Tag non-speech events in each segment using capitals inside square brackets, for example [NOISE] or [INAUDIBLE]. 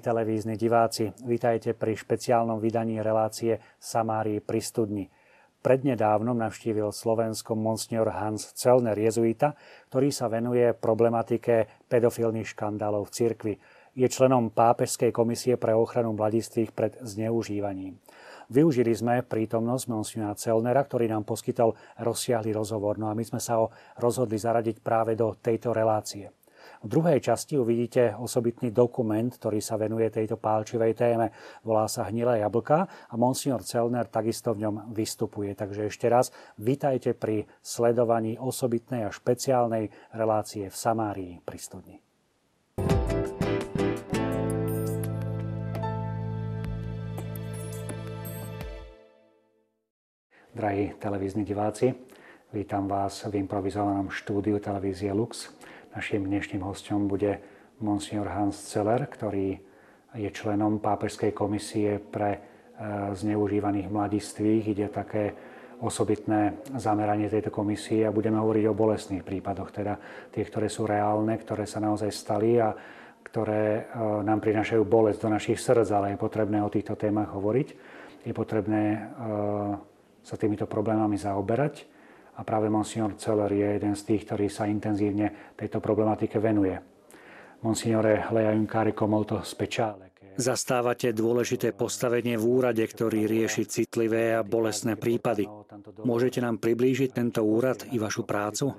Milí televízni diváci, vítajte pri špeciálnom vydaní relácie Samárii pri studni. Prednedávnom navštívil Slovensko monsignor Hans Celner, jezuita, ktorý sa venuje problematike pedofilných škandálov v cirkvi. Je členom Pápežskej komisie pre ochranu mladistvých pred zneužívaním. Využili sme prítomnosť monsignora Celnera, ktorý nám poskytol rozsiahly rozhovor. No a my sme sa ho rozhodli zaradiť práve do tejto relácie. V druhej časti uvidíte osobitný dokument, ktorý sa venuje tejto pálčivej téme. Volá sa Hnilé jablka a monsignor Celner takisto v ňom vystupuje. Takže ešte raz vítajte pri sledovaní osobitnej a špeciálnej relácie v Samárii pri studni. Drahí televízni diváci, vítam vás v improvizovanom štúdiu televízie Lux. Našim dnešným hostom bude monsignor Hans Celer, ktorý je členom Pápežskej komisie pre e, zneužívaných mladistvých. Ide také osobitné zameranie tejto komisie a budeme hovoriť o bolestných prípadoch, teda tie, ktoré sú reálne, ktoré sa naozaj stali a ktoré e, nám prinášajú bolesť do našich srdc, ale je potrebné o týchto témach hovoriť. Je potrebné e, sa týmito problémami zaoberať a práve monsignor Celer je jeden z tých, ktorý sa intenzívne tejto problematike venuje. Monsignore, lei ha un carico molto speciale. Zastávate dôležité postavenie v úrade, ktorý rieši citlivé a bolestné prípady. Môžete nám priblížiť tento úrad i vašu prácu?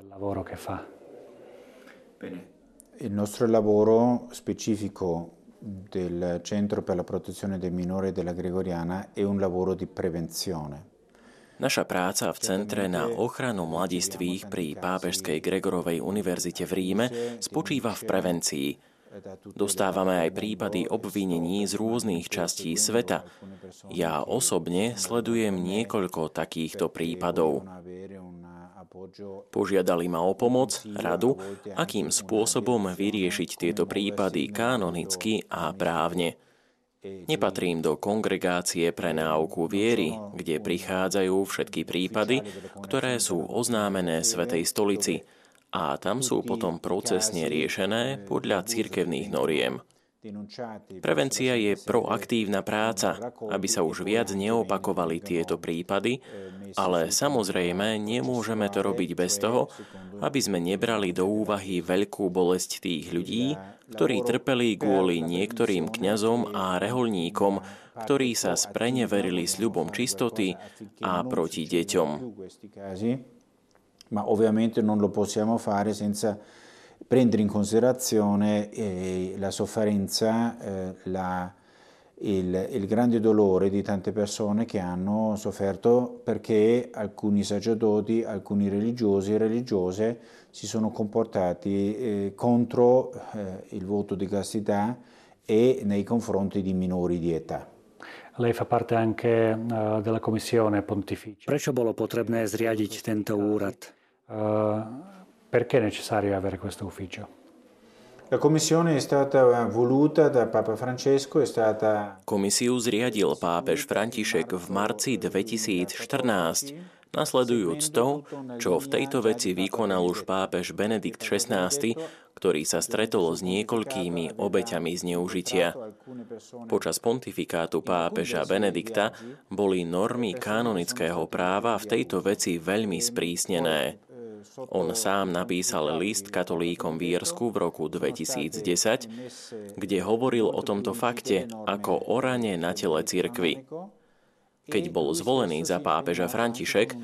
Il nostro lavoro specifico del Centro per la protezione del minore della Gregoriana è un lavoro di prevenzione. Naša práca v Centre na ochranu mladistvých pri Pápežskej Gregorovej univerzite v Ríme spočíva v prevencii. Dostávame aj prípady obvinení z rôznych častí sveta. Ja osobne sledujem niekoľko takýchto prípadov. Požiadali ma o pomoc, radu, akým spôsobom vyriešiť tieto prípady kanonicky a právne. Nepatrím do kongregácie pre náuku viery, kde prichádzajú všetky prípady, ktoré sú oznámené Svetej stolici a tam sú potom procesne riešené podľa cirkevných noriem. Prevencia je proaktívna práca, aby sa už viac neopakovali tieto prípady, ale samozrejme nemôžeme to robiť bez toho, aby sme nebrali do úvahy veľkú bolesť tých ľudí, ktorí trpeli kvôli niektorým kňazom a reholníkom, ktorí sa spreneverili ľubom čistoty a proti deťom. Ma ovviamente non lo possiamo fare senza prendere in considerazione eh, la sofferenza, eh, la, il, il, grande dolore di tante persone che hanno sofferto perché alcuni sacerdoti, alcuni religiosi e religiose si sono comportati eh, contro eh, il voto di castità e nei confronti di minori di età. Lei fa parte anche uh, della commissione pontificia. Prečo bolo potrebné zriadiť tento úrad? Uh, Perché è necessario avere questo ufficio? La commissione è stata voluta da Papa Francesco, è stata... Komisiu zriadil pápež František v marci 2014, nasledujúc to, čo v tejto veci vykonal už pápež Benedikt XVI, ktorý sa stretol s niekoľkými obeťami zneužitia. Počas pontifikátu pápeža Benedikta boli normy kanonického práva v tejto veci veľmi sprísnené. On sám napísal list katolíkom v Írsku v roku 2010, kde hovoril o tomto fakte ako o rane na tele cirkvy. Keď bol zvolený za pápeža František,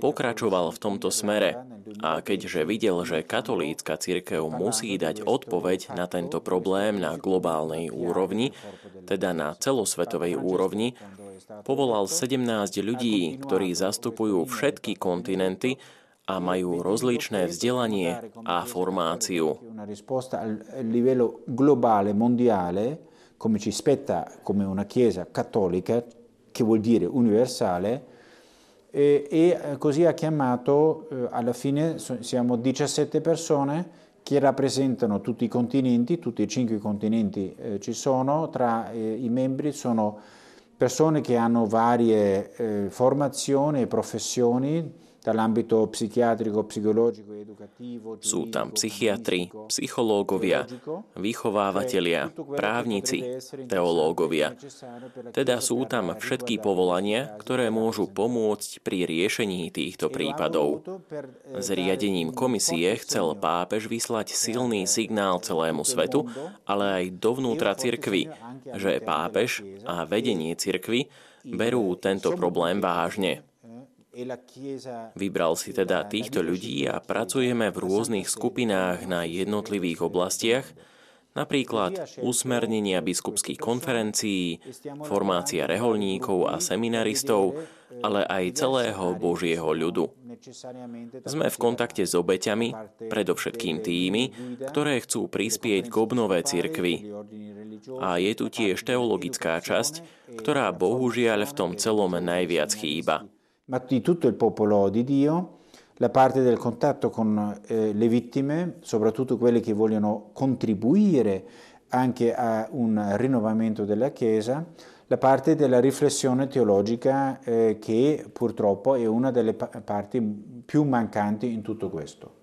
pokračoval v tomto smere a keďže videl, že katolícka cirkev musí dať odpoveď na tento problém na globálnej úrovni, teda na celosvetovej úrovni, povolal 17 ľudí, ktorí zastupujú všetky kontinenty a majú rozličné vzdelanie a formáciu. come ci spetta come una Chiesa cattolica, che vuol dire universale, e, e così ha chiamato, eh, alla fine siamo 17 persone che rappresentano tutti i continenti, tutti e cinque i continenti eh, ci sono, tra eh, i membri sono persone che hanno varie eh, formazioni e professioni, Sú tam psychiatri, psychológovia, vychovávateľia, právnici, teológovia. Teda sú tam všetky povolania, ktoré môžu pomôcť pri riešení týchto prípadov. Zriadením komisie chcel pápež vyslať silný signál celému svetu, ale aj dovnútra cirkvy, že pápež a vedenie cirkvy berú tento problém vážne. Vybral si teda týchto ľudí a pracujeme v rôznych skupinách na jednotlivých oblastiach, napríklad usmernenia biskupských konferencií, formácia reholníkov a seminaristov, ale aj celého Božieho ľudu. Sme v kontakte s obeťami, predovšetkým tými, ktoré chcú prispieť k obnove cirkvy. A je tu tiež teologická časť, ktorá bohužiaľ v tom celom najviac chýba ma di tutto il popolo di Dio, la parte del contatto con eh, le vittime, soprattutto quelle che vogliono contribuire anche a un rinnovamento della Chiesa, la parte della riflessione teologica eh, che purtroppo è una delle parti più mancanti in tutto questo.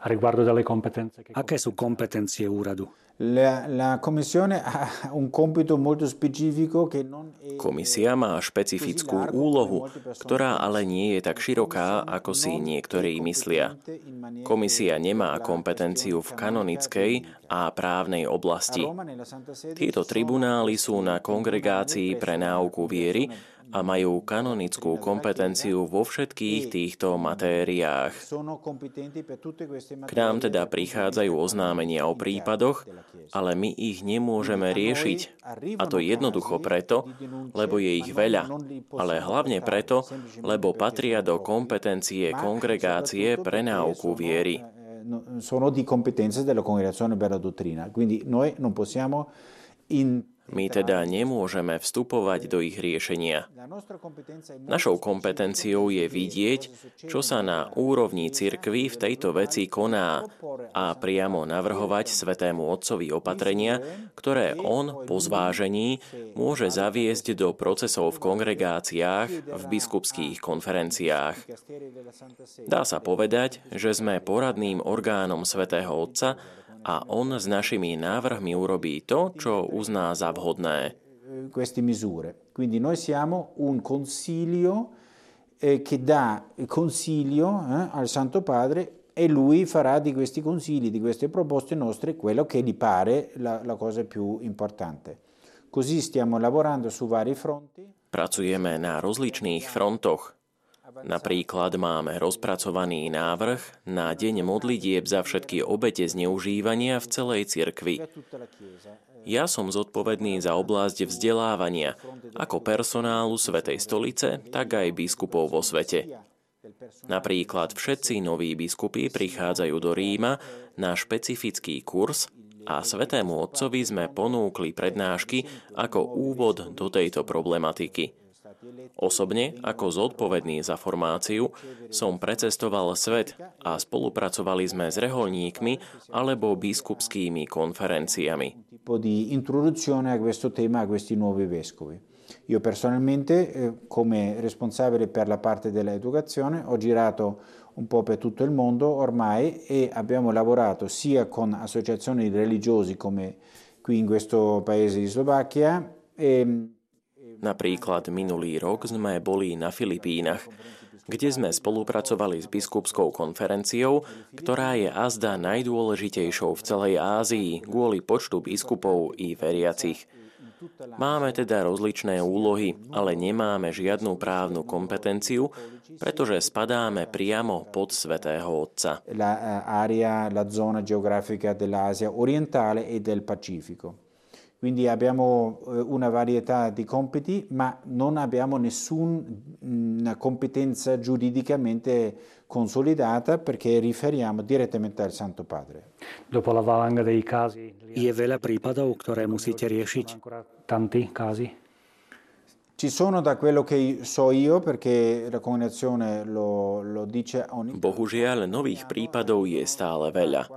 A riguardo delle competenze... Aké sú kompetencie úradu? La, la Commissione ha [LAUGHS] un compito molto specifico che non è... Komisia má špecifickú úlohu, ktorá ale nie je tak široká, ako si niektorí myslia. Komisia nemá kompetenciu v kanonickej a právnej oblasti. Tieto tribunály sú na kongregácii pre náuku viery a majú kanonickú kompetenciu vo všetkých týchto matériách. K nám teda prichádzajú oznámenia o prípadoch, ale my ich nemôžeme riešiť. A to jednoducho preto, lebo je ich veľa, ale hlavne preto, lebo patria do kompetencie kongregácie pre náuku viery. Sono di competenze della congregazione per la dottrina, quindi noi non possiamo in my teda nemôžeme vstupovať do ich riešenia. Našou kompetenciou je vidieť, čo sa na úrovni cirkvy v tejto veci koná a priamo navrhovať Svetému Otcovi opatrenia, ktoré on po zvážení môže zaviesť do procesov v kongregáciách, v biskupských konferenciách. Dá sa povedať, že sme poradným orgánom Svetého Otca, a on s našimi návrhmi urobí to, čo uzná za vhodné. Queste misure. Quindi noi siamo un consiglio eh, che dà consiglio eh, al Santo Padre e lui farà di questi consigli, di queste proposte nostre, quello che gli pare la, la cosa più importante. Così stiamo lavorando su vari fronti. Pracujeme na rozličných frontoch. Napríklad máme rozpracovaný návrh na deň modlitieb za všetky obete zneužívania v celej cirkvi. Ja som zodpovedný za oblasť vzdelávania, ako personálu Svetej stolice, tak aj biskupov vo svete. Napríklad všetci noví biskupy prichádzajú do Ríma na špecifický kurz a Svetému Otcovi sme ponúkli prednášky ako úvod do tejto problematiky. Osobne, ako zodpovedný za formáciu, som precestoval svet a spolupracovali sme s reholníkmi alebo biskupskými konferenciami. Io personalmente, eh, come responsabile per la parte dell'educazione, ho girato un po' per tutto il mondo ormai e abbiamo lavorato sia con associazioni religiosi come qui in questo paese di Slovacchia e Napríklad minulý rok sme boli na Filipínach, kde sme spolupracovali s biskupskou konferenciou, ktorá je azda najdôležitejšou v celej Ázii kvôli počtu biskupov i veriacich. Máme teda rozličné úlohy, ale nemáme žiadnu právnu kompetenciu, pretože spadáme priamo pod Svetého Otca. La area, la zona geografica dell'Asia orientale e del Pacifico. Quindi abbiamo eh, una varietà di compiti, ma non abbiamo nessuna mm, competenza giuridicamente consolidata perché riferiamo direttamente al Santo Padre. Dopo la valanga dei casi... Je veľa prípadov, ktoré musíte riešiť? Tanti casi? Ci sono da quello che so io, perché la congregazione lo, lo dice ogni... Bohužiaľ, nových prípadov je stále veľa.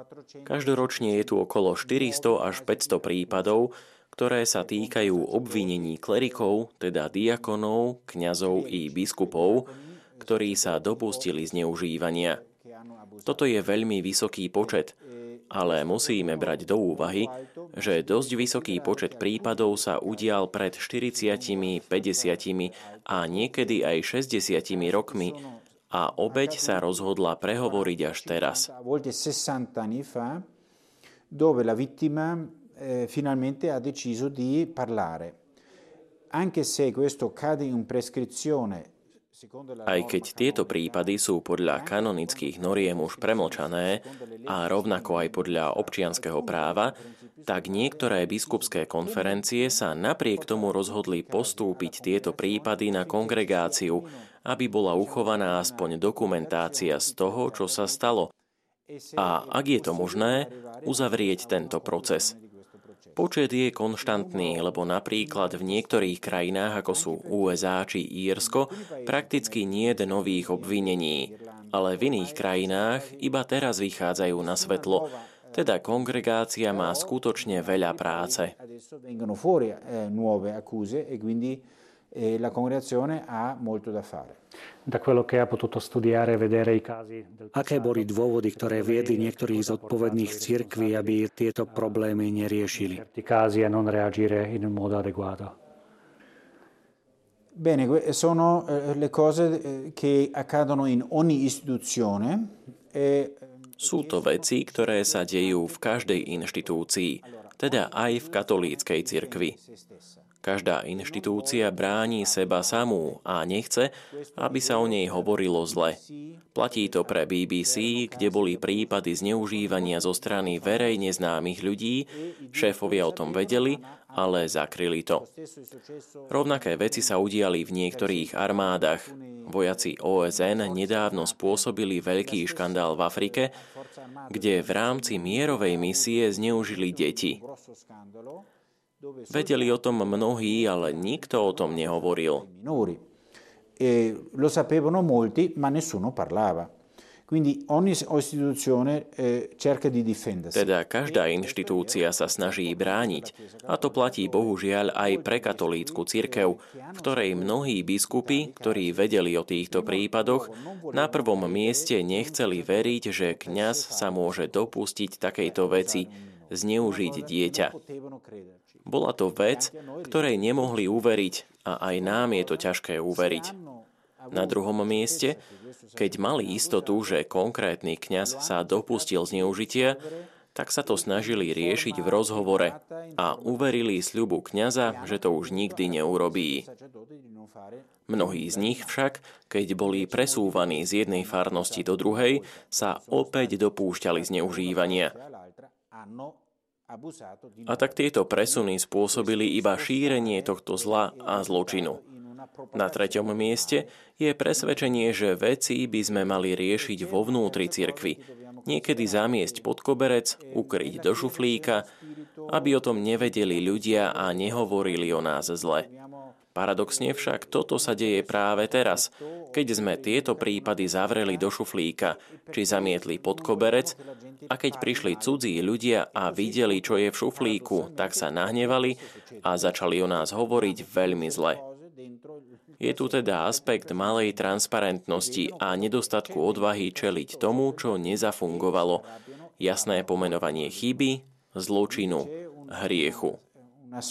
Každoročne je tu okolo 400 až 500 prípadov, ktoré sa týkajú obvinení klerikov, teda diakonov, kňazov i biskupov, ktorí sa dopustili zneužívania. Toto je veľmi vysoký počet, ale musíme brať do úvahy, že dosť vysoký počet prípadov sa udial pred 40, 50 a niekedy aj 60 rokmi a obeď sa rozhodla prehovoriť až teraz. dove la vittima eh, finalmente ha deciso di parlare. Anche se questo cade in prescrizione aj keď tieto prípady sú podľa kanonických noriem už premlčané a rovnako aj podľa občianského práva, tak niektoré biskupské konferencie sa napriek tomu rozhodli postúpiť tieto prípady na kongregáciu, aby bola uchovaná aspoň dokumentácia z toho, čo sa stalo. A ak je to možné, uzavrieť tento proces. Počet je konštantný, lebo napríklad v niektorých krajinách, ako sú USA či Írsko, prakticky nie je nových obvinení, ale v iných krajinách iba teraz vychádzajú na svetlo, teda kongregácia má skutočne veľa práce. E la congregazione ha molto da fare. Da quello che ha potuto studiare, vedere i casi Aké boli dôvody, ktoré viedli niektorých zodpovedných cirkví, aby tieto problémy neriešili? Certi casi a non reagire in un modo adeguato. Bene, sono eh, le cose eh, che accadono in ogni istituzione. E... Sú to veci, ktoré sa dejú v každej inštitúcii, teda aj v katolíckej cirkvi. Každá inštitúcia bráni seba samú a nechce, aby sa o nej hovorilo zle. Platí to pre BBC, kde boli prípady zneužívania zo strany verejne známych ľudí, šéfovia o tom vedeli, ale zakryli to. Rovnaké veci sa udiali v niektorých armádach. Vojaci OSN nedávno spôsobili veľký škandál v Afrike, kde v rámci mierovej misie zneužili deti. Vedeli o tom mnohí, ale nikto o tom nehovoril. E lo sapevano molti, ma nessuno parlava. Quindi ogni istituzione eh, cerca di difendersi. Teda každá inštitúcia sa snaží brániť. A to platí bohužiaľ aj pre katolícku cirkev, v ktorej mnohí biskupy, ktorí vedeli o týchto prípadoch, na prvom mieste nechceli veriť, že kňaz sa môže dopustiť takejto veci, zneužiť dieťa. Bola to vec, ktorej nemohli uveriť a aj nám je to ťažké uveriť. Na druhom mieste, keď mali istotu, že konkrétny kňaz sa dopustil zneužitia, tak sa to snažili riešiť v rozhovore a uverili sľubu kňaza, že to už nikdy neurobí. Mnohí z nich však, keď boli presúvaní z jednej farnosti do druhej, sa opäť dopúšťali zneužívania. A tak tieto presuny spôsobili iba šírenie tohto zla a zločinu. Na treťom mieste je presvedčenie, že veci by sme mali riešiť vo vnútri cirkvy. Niekedy zamiesť pod koberec, ukryť do šuflíka, aby o tom nevedeli ľudia a nehovorili o nás zle. Paradoxne však toto sa deje práve teraz, keď sme tieto prípady zavreli do šuflíka, či zamietli pod koberec a keď prišli cudzí ľudia a videli, čo je v šuflíku, tak sa nahnevali a začali o nás hovoriť veľmi zle. Je tu teda aspekt malej transparentnosti a nedostatku odvahy čeliť tomu, čo nezafungovalo. Jasné pomenovanie chyby, zločinu, hriechu. Eh,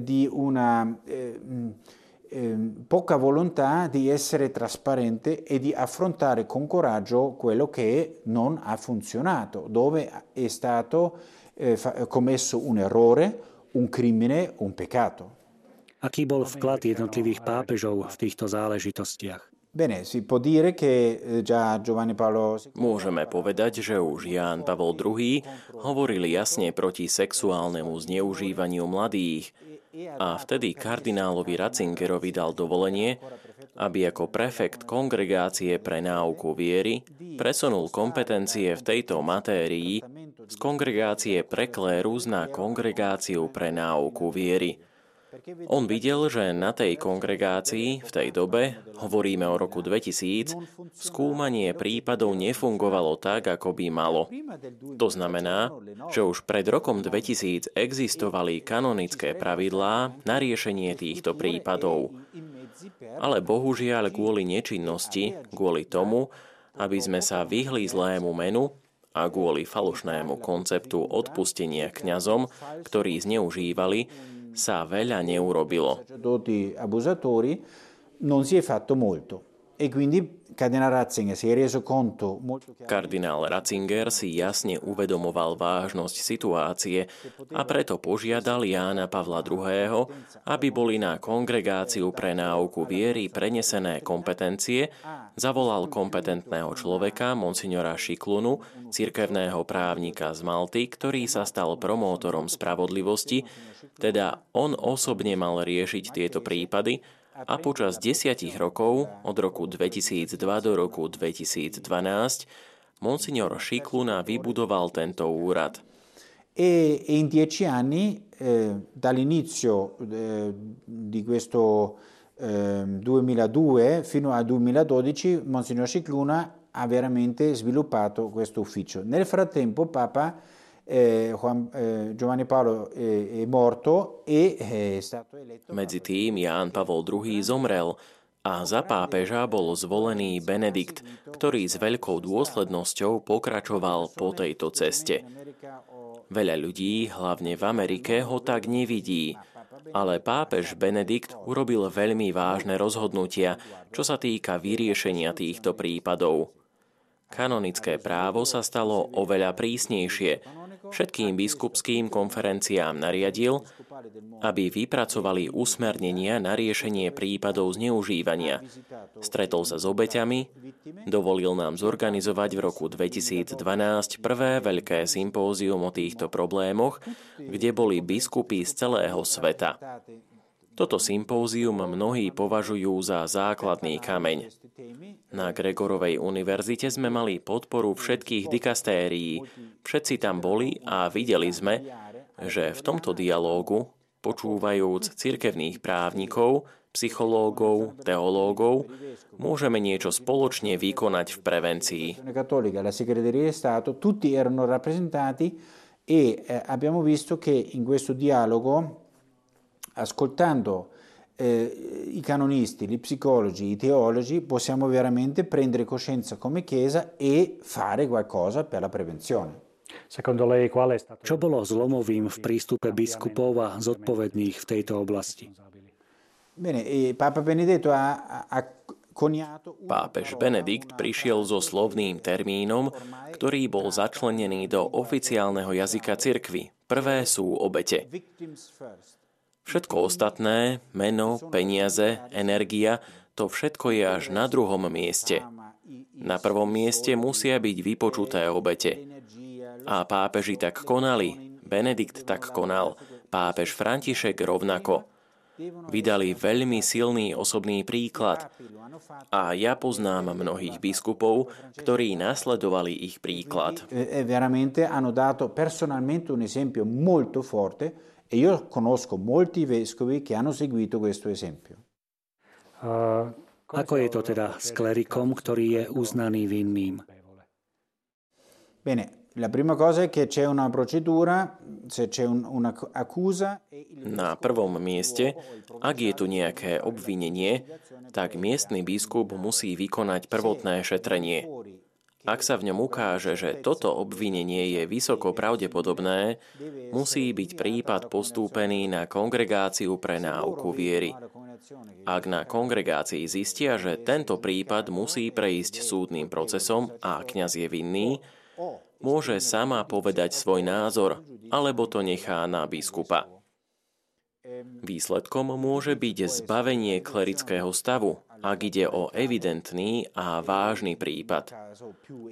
di una eh, eh, poca volontà di essere trasparente e di affrontare con coraggio quello che non ha funzionato, dove è stato eh, fa- commesso un errore, un crimine, un peccato. Aký bol vklad jednotlivých pápežov v týchto záležitostiach? Bene, si può dire che eh, già Giovanni Paolo... Môžeme povedať, že už Ján Pavol II hovoril jasne proti sexuálnemu zneužívaniu mladých a vtedy kardinálovi Ratzingerovi dal dovolenie, aby ako prefekt kongregácie pre náuku viery presunul kompetencie v tejto matérii z kongregácie pre klérus na kongregáciu pre náuku viery – on videl, že na tej kongregácii v tej dobe, hovoríme o roku 2000, skúmanie prípadov nefungovalo tak, ako by malo. To znamená, že už pred rokom 2000 existovali kanonické pravidlá na riešenie týchto prípadov. ale bohužiaľ kvôli nečinnosti, kvôli tomu, aby sme sa vyhli zlému menu a kvôli falošnému konceptu odpustenia kňazom, ktorí zneužívali, sa veľa neurobilo. Non si è fatto molto. E quindi Kardinál Ratzinger si jasne uvedomoval vážnosť situácie a preto požiadal Jána Pavla II., aby boli na kongregáciu pre náuku viery prenesené kompetencie, zavolal kompetentného človeka, monsignora Šiklunu, cirkevného právnika z Malty, ktorý sa stal promótorom spravodlivosti, teda on osobne mal riešiť tieto prípady, a počas desiatich rokov, od roku 2002 do roku 2012, monsignor Šikluna vybudoval tento úrad. E, e in dieci anni, eh, dall'inizio eh, di questo eh, 2002 fino al 2012, monsignor Scicluna ha veramente sviluppato questo ufficio. Nel frattempo Papa Medzi tým Ján Pavol II zomrel a za pápeža bol zvolený Benedikt, ktorý s veľkou dôslednosťou pokračoval po tejto ceste. Veľa ľudí, hlavne v Amerike, ho tak nevidí, ale pápež Benedikt urobil veľmi vážne rozhodnutia, čo sa týka vyriešenia týchto prípadov. Kanonické právo sa stalo oveľa prísnejšie všetkým biskupským konferenciám nariadil, aby vypracovali usmernenia na riešenie prípadov zneužívania. Stretol sa s obeťami, dovolil nám zorganizovať v roku 2012 prvé veľké sympózium o týchto problémoch, kde boli biskupy z celého sveta. Toto sympózium mnohí považujú za základný kameň. Na Gregorovej univerzite sme mali podporu všetkých dikastérií. Všetci tam boli a videli sme, že v tomto dialógu, počúvajúc cirkevných právnikov, psychológov, teológov, môžeme niečo spoločne vykonať v prevencii. e eh, abbiamo visto che in questo dialogo ascoltando eh, i canonisti, gli psicologi, i teologi, possiamo veramente prendere coscienza come Chiesa e fare qualcosa per la prevenzione. Čo bolo zlomovým v prístupe biskupov a zodpovedných v tejto oblasti? Bene, Papa Benedetto ha, ha Pápež Benedikt prišiel so slovným termínom, ktorý bol začlenený do oficiálneho jazyka cirkvy. Prvé sú obete. Všetko ostatné, meno, peniaze, energia, to všetko je až na druhom mieste. Na prvom mieste musia byť vypočuté obete. A pápeži tak konali, Benedikt tak konal, pápež František rovnako. Vydali veľmi silný osobný príklad. A ja poznám mnohých biskupov, ktorí nasledovali ich príklad. E, e veramente hanno dato personalmente un esempio molto forte E io conosco molti vescovi che hanno seguito questo esempio. Ako je to teda s klerikom, ktorý je uznaný vinným? Bene, la prima cosa è che c'è una procedura, se c'è un, un'accusa... Na prvom mieste, ak je tu nejaké obvinenie, tak miestny biskup musí vykonať prvotné šetrenie. Ak sa v ňom ukáže, že toto obvinenie je vysoko pravdepodobné, musí byť prípad postúpený na kongregáciu pre náuku viery. Ak na kongregácii zistia, že tento prípad musí prejsť súdnym procesom a kňaz je vinný, môže sama povedať svoj názor, alebo to nechá na biskupa. Výsledkom môže byť zbavenie klerického stavu, ak ide o evidentný a vážny prípad.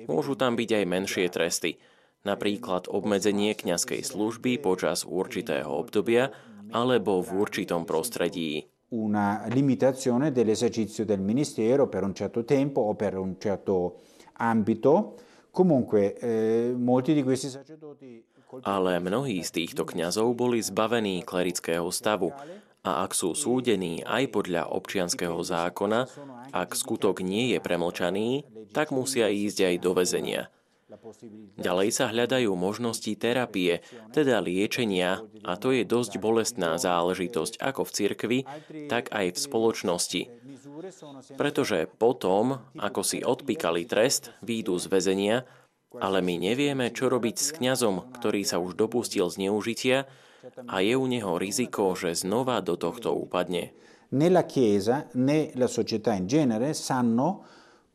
Môžu tam byť aj menšie tresty, napríklad obmedzenie kňazskej služby počas určitého obdobia alebo v určitom prostredí. Una limitazione dell'esercizio del ministero per un certo tempo o per un certo ambito. Comunque, eh, molti di questi sacerdoti ale mnohí z týchto kňazov boli zbavení klerického stavu a ak sú súdení aj podľa občianského zákona, ak skutok nie je premlčaný, tak musia ísť aj do väzenia. Ďalej sa hľadajú možnosti terapie, teda liečenia, a to je dosť bolestná záležitosť ako v cirkvi, tak aj v spoločnosti. Pretože potom, ako si odpíkali trest, výjdu z väzenia, ale my nevieme, čo robiť s kňazom, ktorý sa už dopustil zneužitia a je u neho riziko, že znova do tohto upadne. Né la Chiesa né la società in genere sanno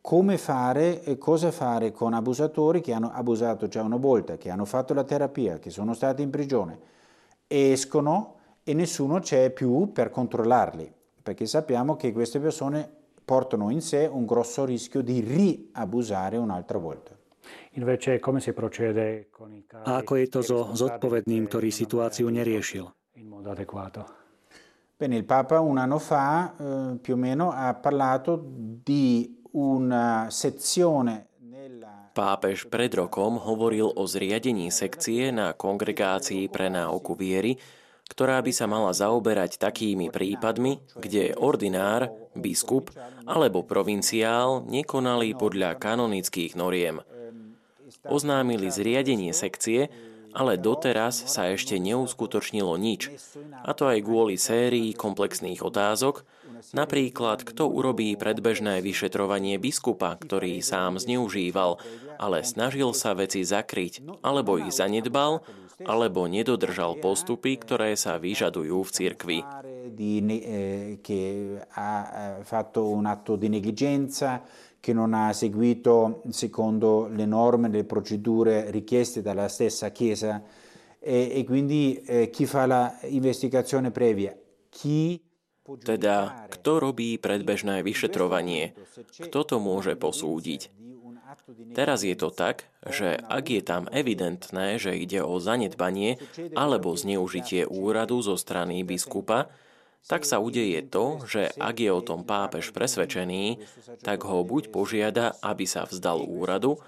come fare e cosa fare con abusatori che hanno abusato già una volta, che hanno fatto la terapia, che sono stati in prigione, escono e nessuno c'è più per controllarli, perché sappiamo che queste persone portano in sé un grosso rischio di riabusare un'altra volta. A ako je to so zodpovedným, ktorý situáciu neriešil? Bene, il Papa un anno fa eh, più o meno ha parlato di una sezione Pápež pred rokom hovoril o zriadení sekcie na kongregácii pre náuku viery, ktorá by sa mala zaoberať takými prípadmi, kde ordinár, biskup alebo provinciál nekonali podľa kanonických noriem. Oznámili zriadenie sekcie, ale doteraz sa ešte neuskutočnilo nič. A to aj kvôli sérii komplexných otázok, Napríklad, kto urobí predbežné vyšetrovanie biskupa, ktorý sám zneužíval, ale snažil sa veci zakryť, alebo ich zanedbal, alebo nedodržal postupy, ktoré sa vyžadujú v cirkvi. che non ha seguito secondo le norme, le procedure richieste dalla stessa Chiesa e, e quindi eh, chi fa l'investigazione previa, chi teda, kto robí predbežné vyšetrovanie? Kto to môže posúdiť? Teraz je to tak, že ak je tam evidentné, že ide o zanedbanie alebo zneužitie úradu zo strany biskupa, tak sa udeje to, že ak je o tom pápež presvedčený, tak ho buď požiada, aby sa vzdal úradu,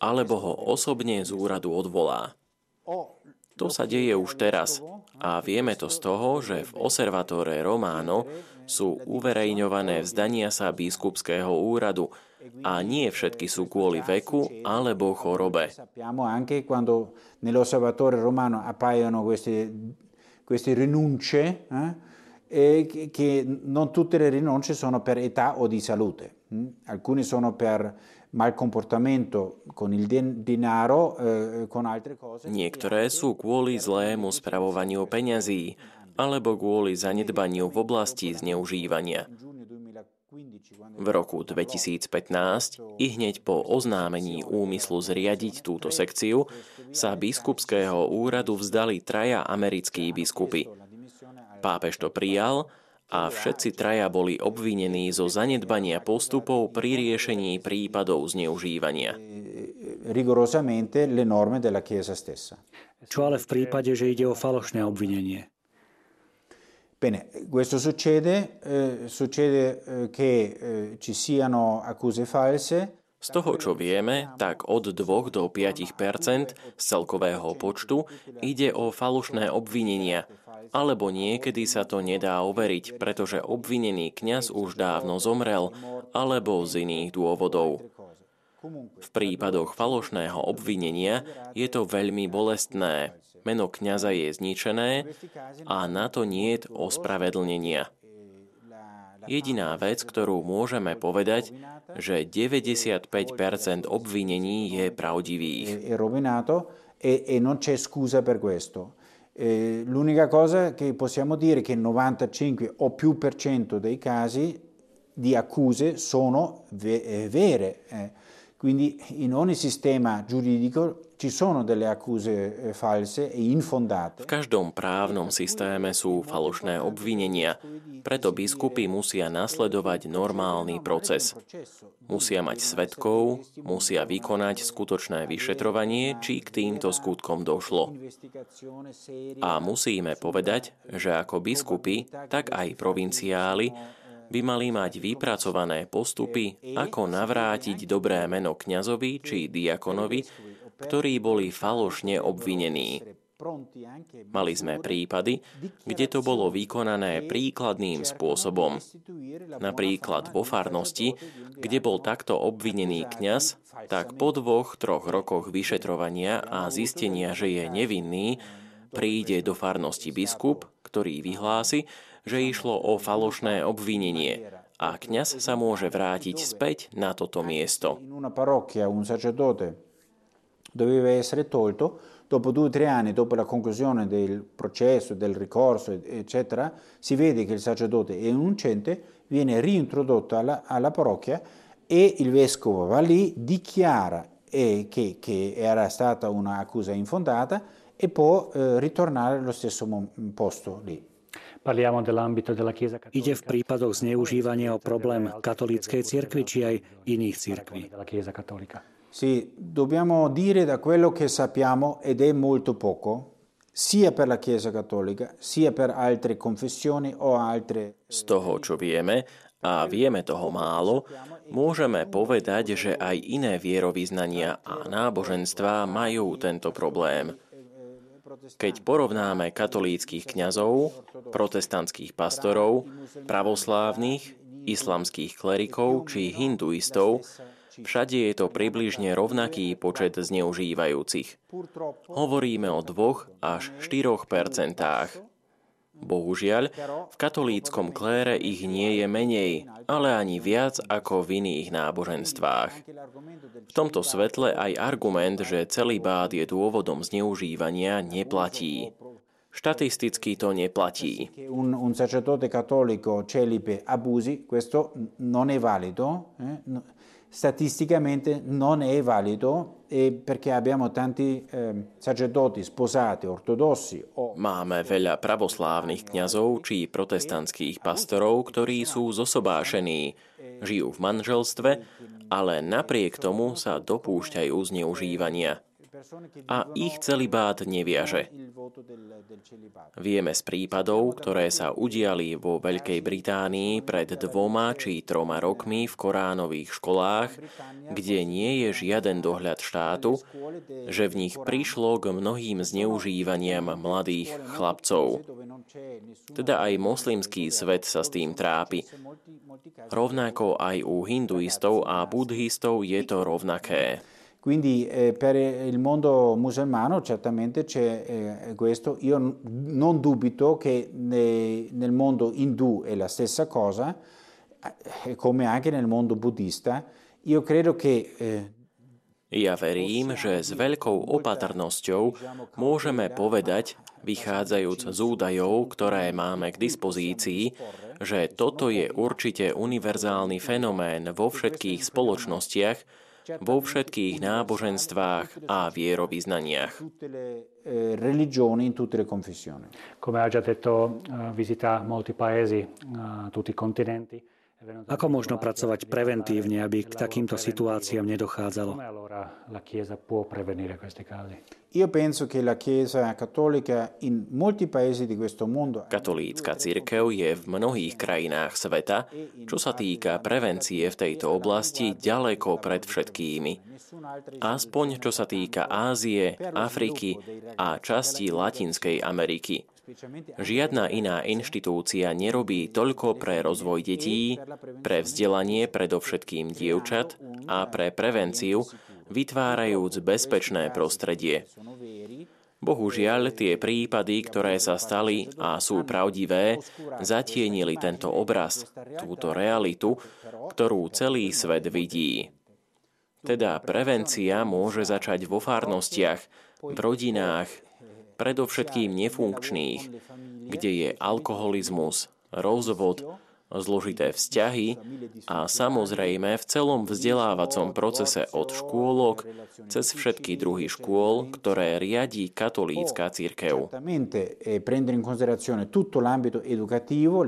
alebo ho osobne z úradu odvolá. To sa deje už teraz a vieme to z toho, že v Osservatore Romano sú uverejňované vzdania sa biskupského úradu a nie všetky sú kvôli veku alebo chorobe. Romano appaiono queste, queste rinunce, eh? E che non tutte le rinunce sono per età o di salute. Hm? Alcune sono per malcomportamento con il denaro, eh, con altre cose. Niektoré sú kvôli zlému spravovaniu peňazí alebo kvôli zanedbaniu v oblasti zneužívania. V roku 2015, i hneď po oznámení úmyslu zriadiť túto sekciu, sa biskupského úradu vzdali traja americkí biskupy. Pápež to prijal a všetci traja boli obvinení zo zanedbania postupov pri riešení prípadov zneužívania. Čo ale v prípade, že ide o falošné obvinenie? Bene, questo succede, eh, succede eh, che eh, ci siano accuse false, z toho, čo vieme, tak od 2 do 5 z celkového počtu ide o falošné obvinenia, alebo niekedy sa to nedá overiť, pretože obvinený kňaz už dávno zomrel, alebo z iných dôvodov. V prípadoch falošného obvinenia je to veľmi bolestné. Meno kňaza je zničené a na to nie je ospravedlnenia. Jediná vec, ktorú môžeme povedať, že 95% obvinení je pravdivých. E, non c'è scusa per questo. l'unica cosa che possiamo dire è che il 95 o più per cento dei casi di accuse sono ve- vere. Quindi in ogni sistema giuridico ci sono delle accuse eh, false e infondate. V každom právnom systéme sú falošné obvinenia, preto biskupy musia nasledovať normálny proces. Musia mať svetkov, musia vykonať skutočné vyšetrovanie, či k týmto skutkom došlo. A musíme povedať, že ako biskupy, tak aj provinciáli by mali mať vypracované postupy, ako navrátiť dobré meno kňazovi či diakonovi, ktorí boli falošne obvinení. Mali sme prípady, kde to bolo vykonané príkladným spôsobom. Napríklad vo farnosti, kde bol takto obvinený kňaz, tak po dvoch, troch rokoch vyšetrovania a zistenia, že je nevinný, príde do farnosti biskup, ktorý vyhlási, že išlo o falošné obvinenie a kňaz sa môže vrátiť späť na toto miesto. doveva essere tolto, dopo due o tre anni, dopo la conclusione del processo, del ricorso, eccetera, si vede che il sacerdote è innocente, viene reintrodotto alla, alla parrocchia e il vescovo va lì, dichiara eh, che, che, era stata un'accusa infondata e può eh, ritornare allo stesso posto lì. Ide v prípadoch zneužívania o problém katolíckej cirkvi či aj iných cirkví. Sì, dobbiamo dire da quello che sappiamo, ed è molto poco, sia per la Chiesa cattolica, sia per altre confessioni o altre... Z toho, čo vieme, a vieme toho málo, môžeme povedať, že aj iné vierovýznania a náboženstvá majú tento problém. Keď porovnáme katolíckých kňazov, protestantských pastorov, pravoslávnych, islamských klerikov či hinduistov, Všade je to približne rovnaký počet zneužívajúcich. Hovoríme o 2 až 4 percentách. Bohužiaľ, v katolíckom klére ich nie je menej, ale ani viac ako v iných náboženstvách. V tomto svetle aj argument, že celý bád je dôvodom zneužívania, neplatí. Štatisticky to neplatí. Un, sacerdote cattolico celipe abusi, questo non è valido. Eh? Statisticamente non è valido e perché abbiamo tanti eh, sacerdoti sposati, ortodossi. Máme veľa pravoslávnych kňazov či protestantských pastorov, ktorí sú zosobášení, žijú v manželstve, ale napriek tomu sa dopúšťajú zneužívania a ich celibát neviaže. Vieme z prípadov, ktoré sa udiali vo Veľkej Británii pred dvoma či troma rokmi v koránových školách, kde nie je žiaden dohľad štátu, že v nich prišlo k mnohým zneužívaniam mladých chlapcov. Teda aj moslimský svet sa s tým trápi. Rovnako aj u hinduistov a buddhistov je to rovnaké. Quindi eh, per il mondo musulmano certamente c'è eh, questo. Io non dubito che ne, nel mondo indù è la stessa cosa, eh, come anche nel mondo buddista. Io credo che eh, ja verím, že s veľkou opatrnosťou môžeme povedať, vychádzajúc z údajov, ktoré máme k dispozícii, že toto je určite univerzálny fenomén vo všetkých spoločnostiach, vo všetkých náboženstvách a vierovýznaniach. Come ha già detto, eh, visita molti paesi, eh, tutti i continenti. Ako možno pracovať preventívne, aby k takýmto situáciám nedochádzalo? Katolícka církev je v mnohých krajinách sveta, čo sa týka prevencie v tejto oblasti, ďaleko pred všetkými. Aspoň čo sa týka Ázie, Afriky a časti Latinskej Ameriky. Žiadna iná inštitúcia nerobí toľko pre rozvoj detí, pre vzdelanie predovšetkým dievčat a pre prevenciu, vytvárajúc bezpečné prostredie. Bohužiaľ, tie prípady, ktoré sa stali a sú pravdivé, zatienili tento obraz, túto realitu, ktorú celý svet vidí. Teda prevencia môže začať vo farnostiach, v rodinách, predovšetkým nefunkčných, kde je alkoholizmus, rozvod, zložité vzťahy a samozrejme v celom vzdelávacom procese od škôlok cez všetky druhy škôl, ktoré riadí katolícka církev. Eh, educativo,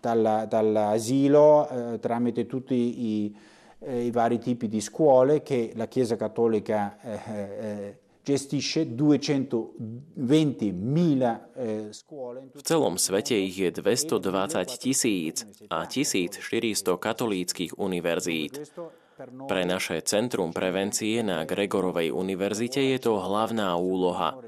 dall'asilo eh, tramite tutti i, eh, i vari tipi di scuole che la Chiesa Cattolica gestisce 220 mila eh, V celom svete ich je 220 tisíc a 1400 katolíckých univerzít. Pre naše Centrum prevencie na Gregorovej univerzite je to hlavná úloha.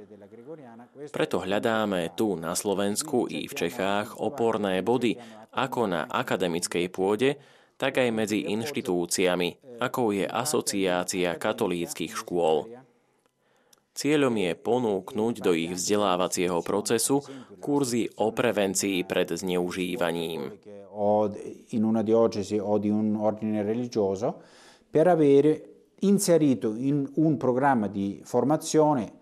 Preto hľadáme tu na Slovensku i v Čechách oporné body ako na akademickej pôde, tak aj medzi inštitúciami, ako je Asociácia katolíckých škôl. Cieľom je ponúknuť do ich vzdelávacieho procesu kurzy o prevencii pred zneužívaním. in una diocesi o di un ordine religioso per avere inserito in un programma di formazione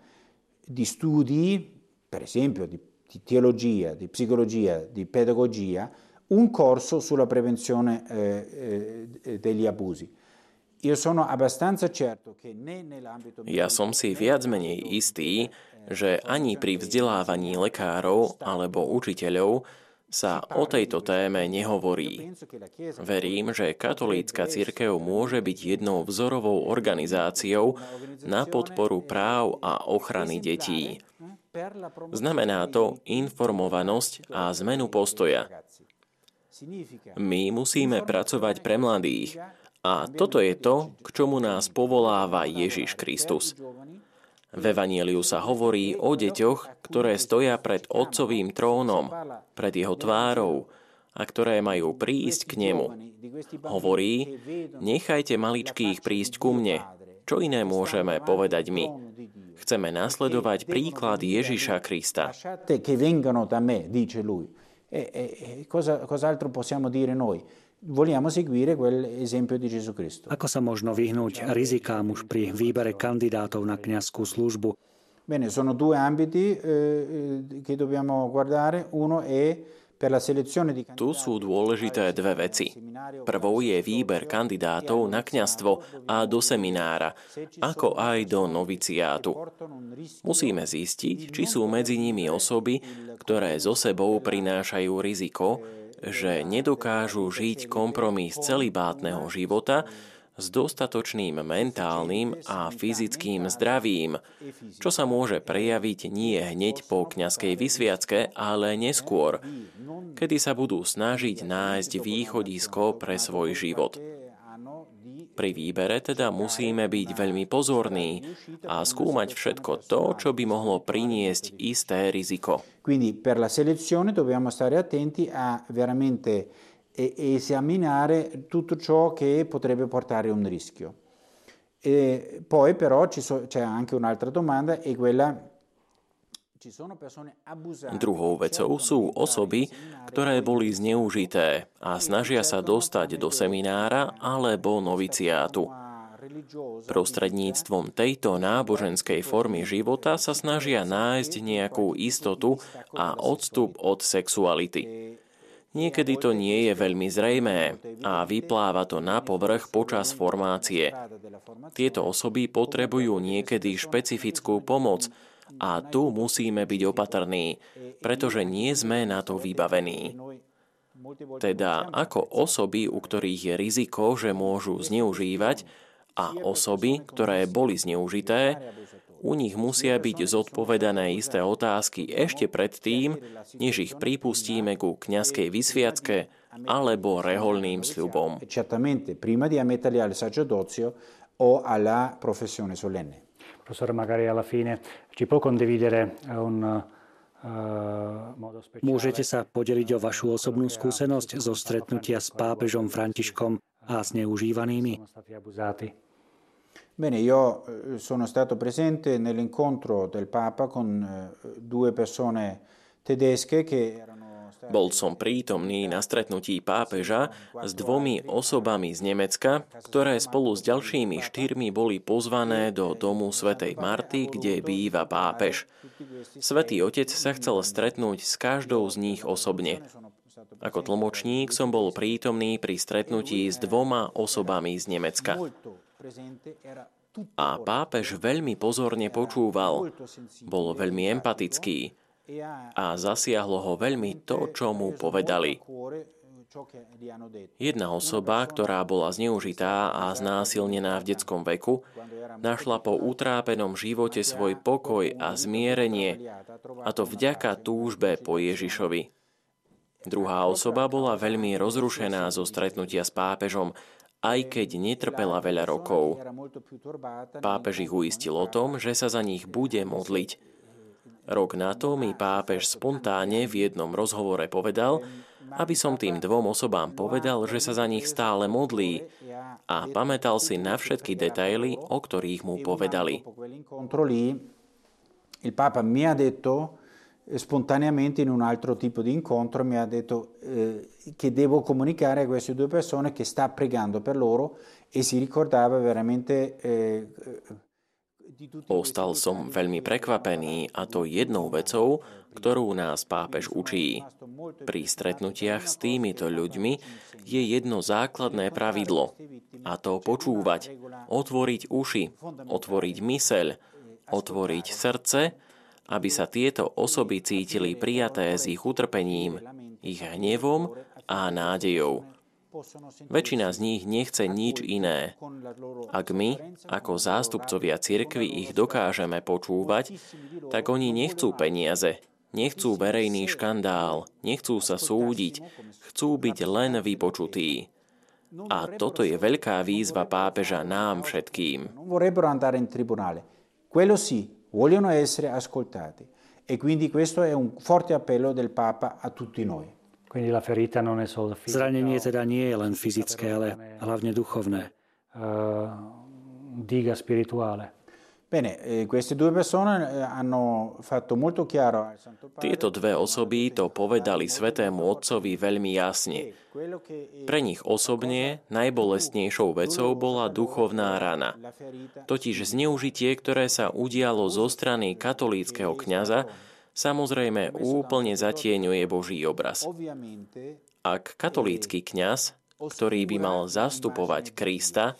di studi, per esempio di, di teologia, di psicologia, di pedagogia, un corso sulla prevenzione eh, eh, degli abusi. Ja som si viac menej istý, že ani pri vzdelávaní lekárov alebo učiteľov sa o tejto téme nehovorí. Verím, že katolícka církev môže byť jednou vzorovou organizáciou na podporu práv a ochrany detí. Znamená to informovanosť a zmenu postoja. My musíme pracovať pre mladých, a toto je to, k čomu nás povoláva Ježiš Kristus. V Evanieliu sa hovorí o deťoch, ktoré stoja pred Otcovým trónom, pred jeho tvárou a ktoré majú prísť k nemu. Hovorí, nechajte maličkých prísť ku mne. Čo iné môžeme povedať my? Chceme nasledovať príklad Ježiša Krista. E, e, e cosa, cos'altro possiamo dire noi? Vogliamo seguire quell'esempio di Gesù Cristo. Ako sa možno vyhnúť rizikám už pri výbere kandidátov na kňazskú službu? Bene, sono due ambiti eh, eh che dobbiamo guardare. Uno è tu sú dôležité dve veci. Prvou je výber kandidátov na kňastvo a do seminára, ako aj do noviciátu. Musíme zistiť, či sú medzi nimi osoby, ktoré so sebou prinášajú riziko, že nedokážu žiť kompromis celibátneho života s dostatočným mentálnym a fyzickým zdravím, čo sa môže prejaviť nie hneď po kňazskej vysviacke, ale neskôr, kedy sa budú snažiť nájsť východisko pre svoj život. Pri výbere teda musíme byť veľmi pozorní a skúmať všetko to, čo by mohlo priniesť isté riziko. Quindi per la selezione dobbiamo stare attenti a veramente esaminare tutto ciò che potrebbe portare un rischio. E poi però c'è anche un'altra domanda e quella Druhou vecou sú osoby, ktoré boli zneužité a snažia sa dostať do seminára alebo noviciátu. Prostredníctvom tejto náboženskej formy života sa snažia nájsť nejakú istotu a odstup od sexuality. Niekedy to nie je veľmi zrejmé a vypláva to na povrch počas formácie. Tieto osoby potrebujú niekedy špecifickú pomoc, a tu musíme byť opatrní, pretože nie sme na to vybavení. Teda ako osoby, u ktorých je riziko, že môžu zneužívať, a osoby, ktoré boli zneužité, u nich musia byť zodpovedané isté otázky ešte predtým, než ich pripustíme ku kňazskej vysviacke alebo reholným sľubom. prima di ammetterli al sacerdozio o alla professione solenne. Professore, magari alla fine ci può condividere un eh, Môžete sa podeliť o vašu osobnú skúsenosť zo stretnutia s pápežom Františkom a s neužívanými? Bene, io eh, sono stato presente nell'incontro del Papa con eh, due persone tedesche che erano bol som prítomný na stretnutí pápeža s dvomi osobami z Nemecka, ktoré spolu s ďalšími štyrmi boli pozvané do domu svätej Marty, kde býva pápež. Svetý otec sa chcel stretnúť s každou z nich osobne. Ako tlmočník som bol prítomný pri stretnutí s dvoma osobami z Nemecka. A pápež veľmi pozorne počúval. Bol veľmi empatický a zasiahlo ho veľmi to, čo mu povedali. Jedna osoba, ktorá bola zneužitá a znásilnená v detskom veku, našla po utrápenom živote svoj pokoj a zmierenie, a to vďaka túžbe po Ježišovi. Druhá osoba bola veľmi rozrušená zo stretnutia s pápežom, aj keď netrpela veľa rokov. Pápež ich uistil o tom, že sa za nich bude modliť Rok na to mi pápež spontánne v jednom rozhovore povedal, aby som tým dvom osobám povedal, že sa za nich stále modlí a pamätal si na všetky detaily, o ktorých mu povedali. Il Papa mi ha detto spontaneamente in un altro tipo di incontro mi ha detto eh, che devo comunicare a queste due persone che sta pregando per loro e si ricordava veramente eh, Ostal som veľmi prekvapený a to jednou vecou, ktorú nás pápež učí. Pri stretnutiach s týmito ľuďmi je jedno základné pravidlo a to počúvať, otvoriť uši, otvoriť myseľ, otvoriť srdce aby sa tieto osoby cítili prijaté s ich utrpením, ich hnevom a nádejou. Väčšina z nich nechce nič iné. Ak my, ako zástupcovia cirkvy, ich dokážeme počúvať, tak oni nechcú peniaze, nechcú verejný škandál, nechcú sa súdiť, chcú byť len vypočutí. A toto je veľká výzva pápeža nám všetkým. Quello sì. E quindi questo è un forte appello del Papa a tutti noi. Zranenie teda nie je len fyzické, ale hlavne duchovné. Uh, diga spirituale. Bene, eh, queste due persone eh, hanno fatto molto chiaro al Santo Padre Tieto dve osoby to povedali svetému otcovi veľmi jasne. Pre nich osobne najbolestnejšou vecou bola duchovná rana. Totiž zneužitie, ktoré sa udialo zo strany katolíckého kňaza, samozrejme úplne zatieňuje Boží obraz. Ak katolícky kňaz, ktorý by mal zastupovať Krista,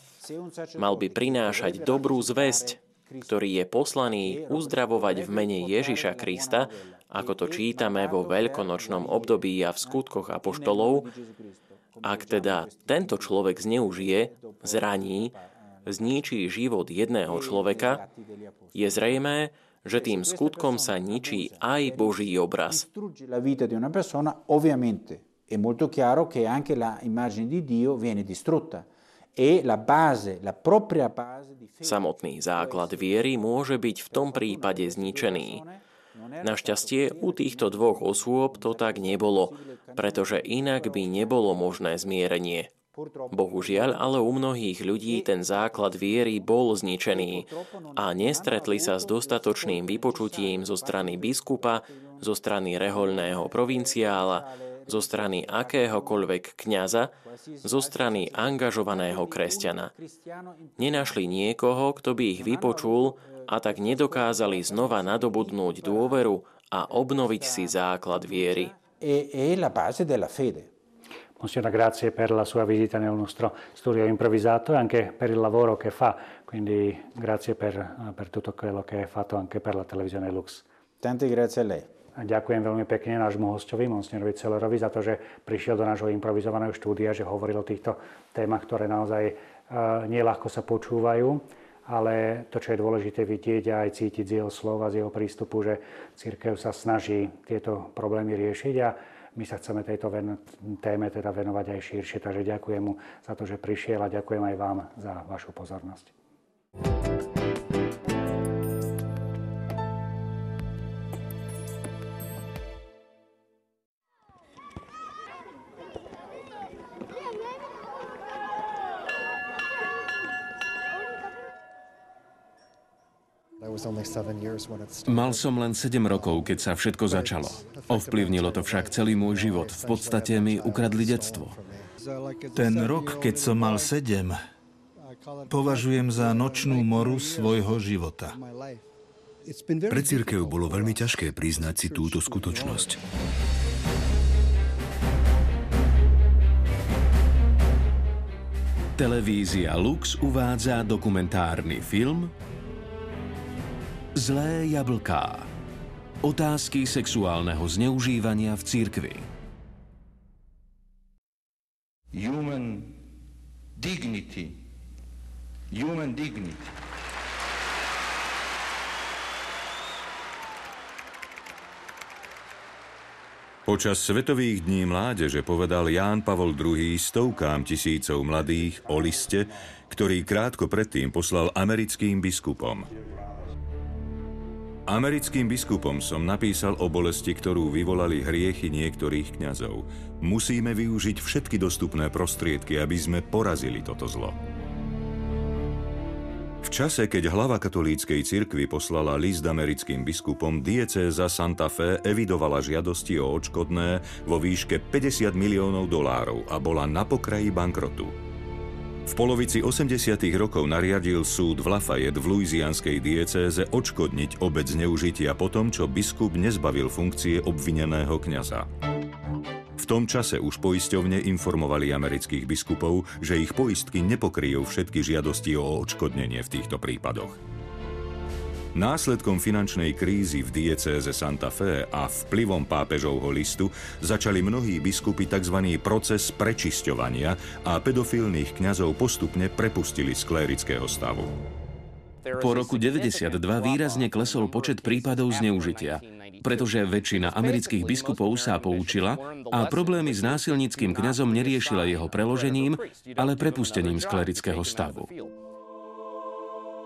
mal by prinášať dobrú zväzť, ktorý je poslaný uzdravovať v mene Ježiša Krista, ako to čítame vo veľkonočnom období a v skutkoch apoštolov, ak teda tento človek zneužije, zraní, zničí život jedného človeka, je zrejmé, že tým skutkom sa ničí aj Boží obraz. È molto chiaro che anche l'immagine di Dio viene distrutta e Samotný základ viery môže byť v tom prípade zničený. Našťastie u týchto dvoch osôb to tak nebolo, pretože inak by nebolo možné zmierenie. Bohužiaľ, ale u mnohých ľudí ten základ viery bol zničený a nestretli sa s dostatočným vypočutím zo strany biskupa, zo strany rehoľného provinciála, zo strany akéhokoľvek kňaza, zo strany angažovaného kresťana. Nenašli niekoho, kto by ich vypočul a tak nedokázali znova nadobudnúť dôveru a obnoviť si základ viery. E, e la base della fede. Monsignora, grazie per la sua visita nel nostro studio improvvisato e anche per il lavoro che fa, quindi grazie per, per tutto quello che ha fatto anche per la televisione Lux. Tante grazie a lei. A ďakujem veľmi pekne nášmu hostovi, Monsignorovi Celerovi, za to, že prišiel do nášho improvizovaného štúdia, že hovoril o týchto témach, ktoré naozaj uh, nieľahko sa počúvajú, ale to, čo je dôležité vidieť a aj cítiť z jeho slova, z jeho prístupu, že církev sa snaží tieto problémy riešiť a my sa chceme tejto téme teda venovať aj širšie. Takže ďakujem mu za to, že prišiel a ďakujem aj vám za vašu pozornosť. Mal som len 7 rokov, keď sa všetko začalo. Ovplyvnilo to však celý môj život. V podstate mi ukradli detstvo. Ten rok, keď som mal 7, považujem za nočnú moru svojho života. Pre církev bolo veľmi ťažké priznať si túto skutočnosť. Televízia Lux uvádza dokumentárny film Zlé jablká. Otázky sexuálneho zneužívania v církvi. Human dignity. Human dignity. Počas Svetových dní mládeže povedal Ján Pavol II stovkám tisícov mladých o liste, ktorý krátko predtým poslal americkým biskupom. Americkým biskupom som napísal o bolesti, ktorú vyvolali hriechy niektorých kňazov. Musíme využiť všetky dostupné prostriedky, aby sme porazili toto zlo. V čase, keď hlava katolíckej cirkvi poslala list americkým biskupom, diecéza Santa Fe evidovala žiadosti o odškodné vo výške 50 miliónov dolárov a bola na pokraji bankrotu. V polovici 80. rokov nariadil súd v Lafayette v luizianskej diecéze odškodniť obec zneužitia po tom, čo biskup nezbavil funkcie obvineného kňaza. V tom čase už poisťovne informovali amerických biskupov, že ich poistky nepokryjú všetky žiadosti o odškodnenie v týchto prípadoch. Následkom finančnej krízy v diecéze Santa Fe a vplyvom pápežovho listu začali mnohí biskupy tzv. proces prečisťovania a pedofilných kňazov postupne prepustili z klérického stavu. Po roku 92 výrazne klesol počet prípadov zneužitia, pretože väčšina amerických biskupov sa poučila a problémy s násilníckým kňazom neriešila jeho preložením, ale prepustením z klerického stavu.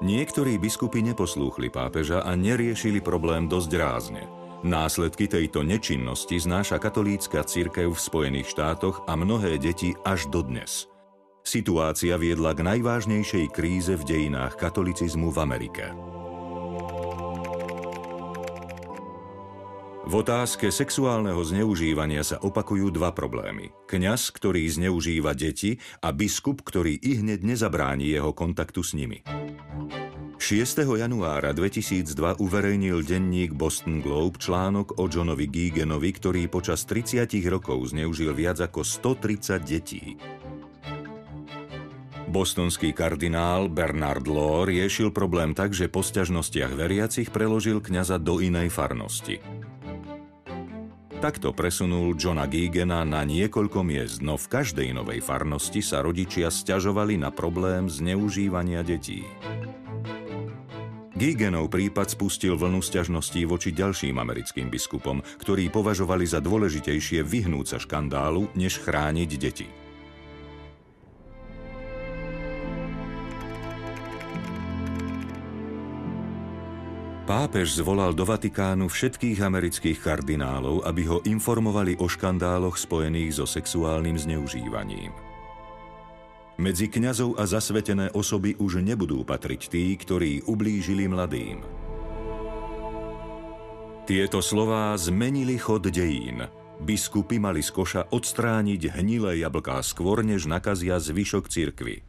Niektorí biskupy neposlúchli pápeža a neriešili problém dosť rázne. Následky tejto nečinnosti znáša katolícka církev v Spojených štátoch a mnohé deti až dodnes. Situácia viedla k najvážnejšej kríze v dejinách katolicizmu v Amerike. V otázke sexuálneho zneužívania sa opakujú dva problémy. Kňaz, ktorý zneužíva deti a biskup, ktorý i hneď nezabráni jeho kontaktu s nimi. 6. januára 2002 uverejnil denník Boston Globe článok o Johnovi Gigenovi, ktorý počas 30 rokov zneužil viac ako 130 detí. Bostonský kardinál Bernard Law riešil problém tak, že po sťažnostiach veriacich preložil kňaza do inej farnosti. Takto presunul Johna Gigena na niekoľko miest, no v každej novej farnosti sa rodičia sťažovali na problém zneužívania detí. Gigenov prípad spustil vlnu sťažností voči ďalším americkým biskupom, ktorí považovali za dôležitejšie vyhnúť sa škandálu, než chrániť deti. Pápež zvolal do Vatikánu všetkých amerických kardinálov, aby ho informovali o škandáloch spojených so sexuálnym zneužívaním. Medzi kňazov a zasvetené osoby už nebudú patriť tí, ktorí ublížili mladým. Tieto slová zmenili chod dejín. Biskupy mali z koša odstrániť hnilé jablká skôr, než nakazia zvyšok cirkvy.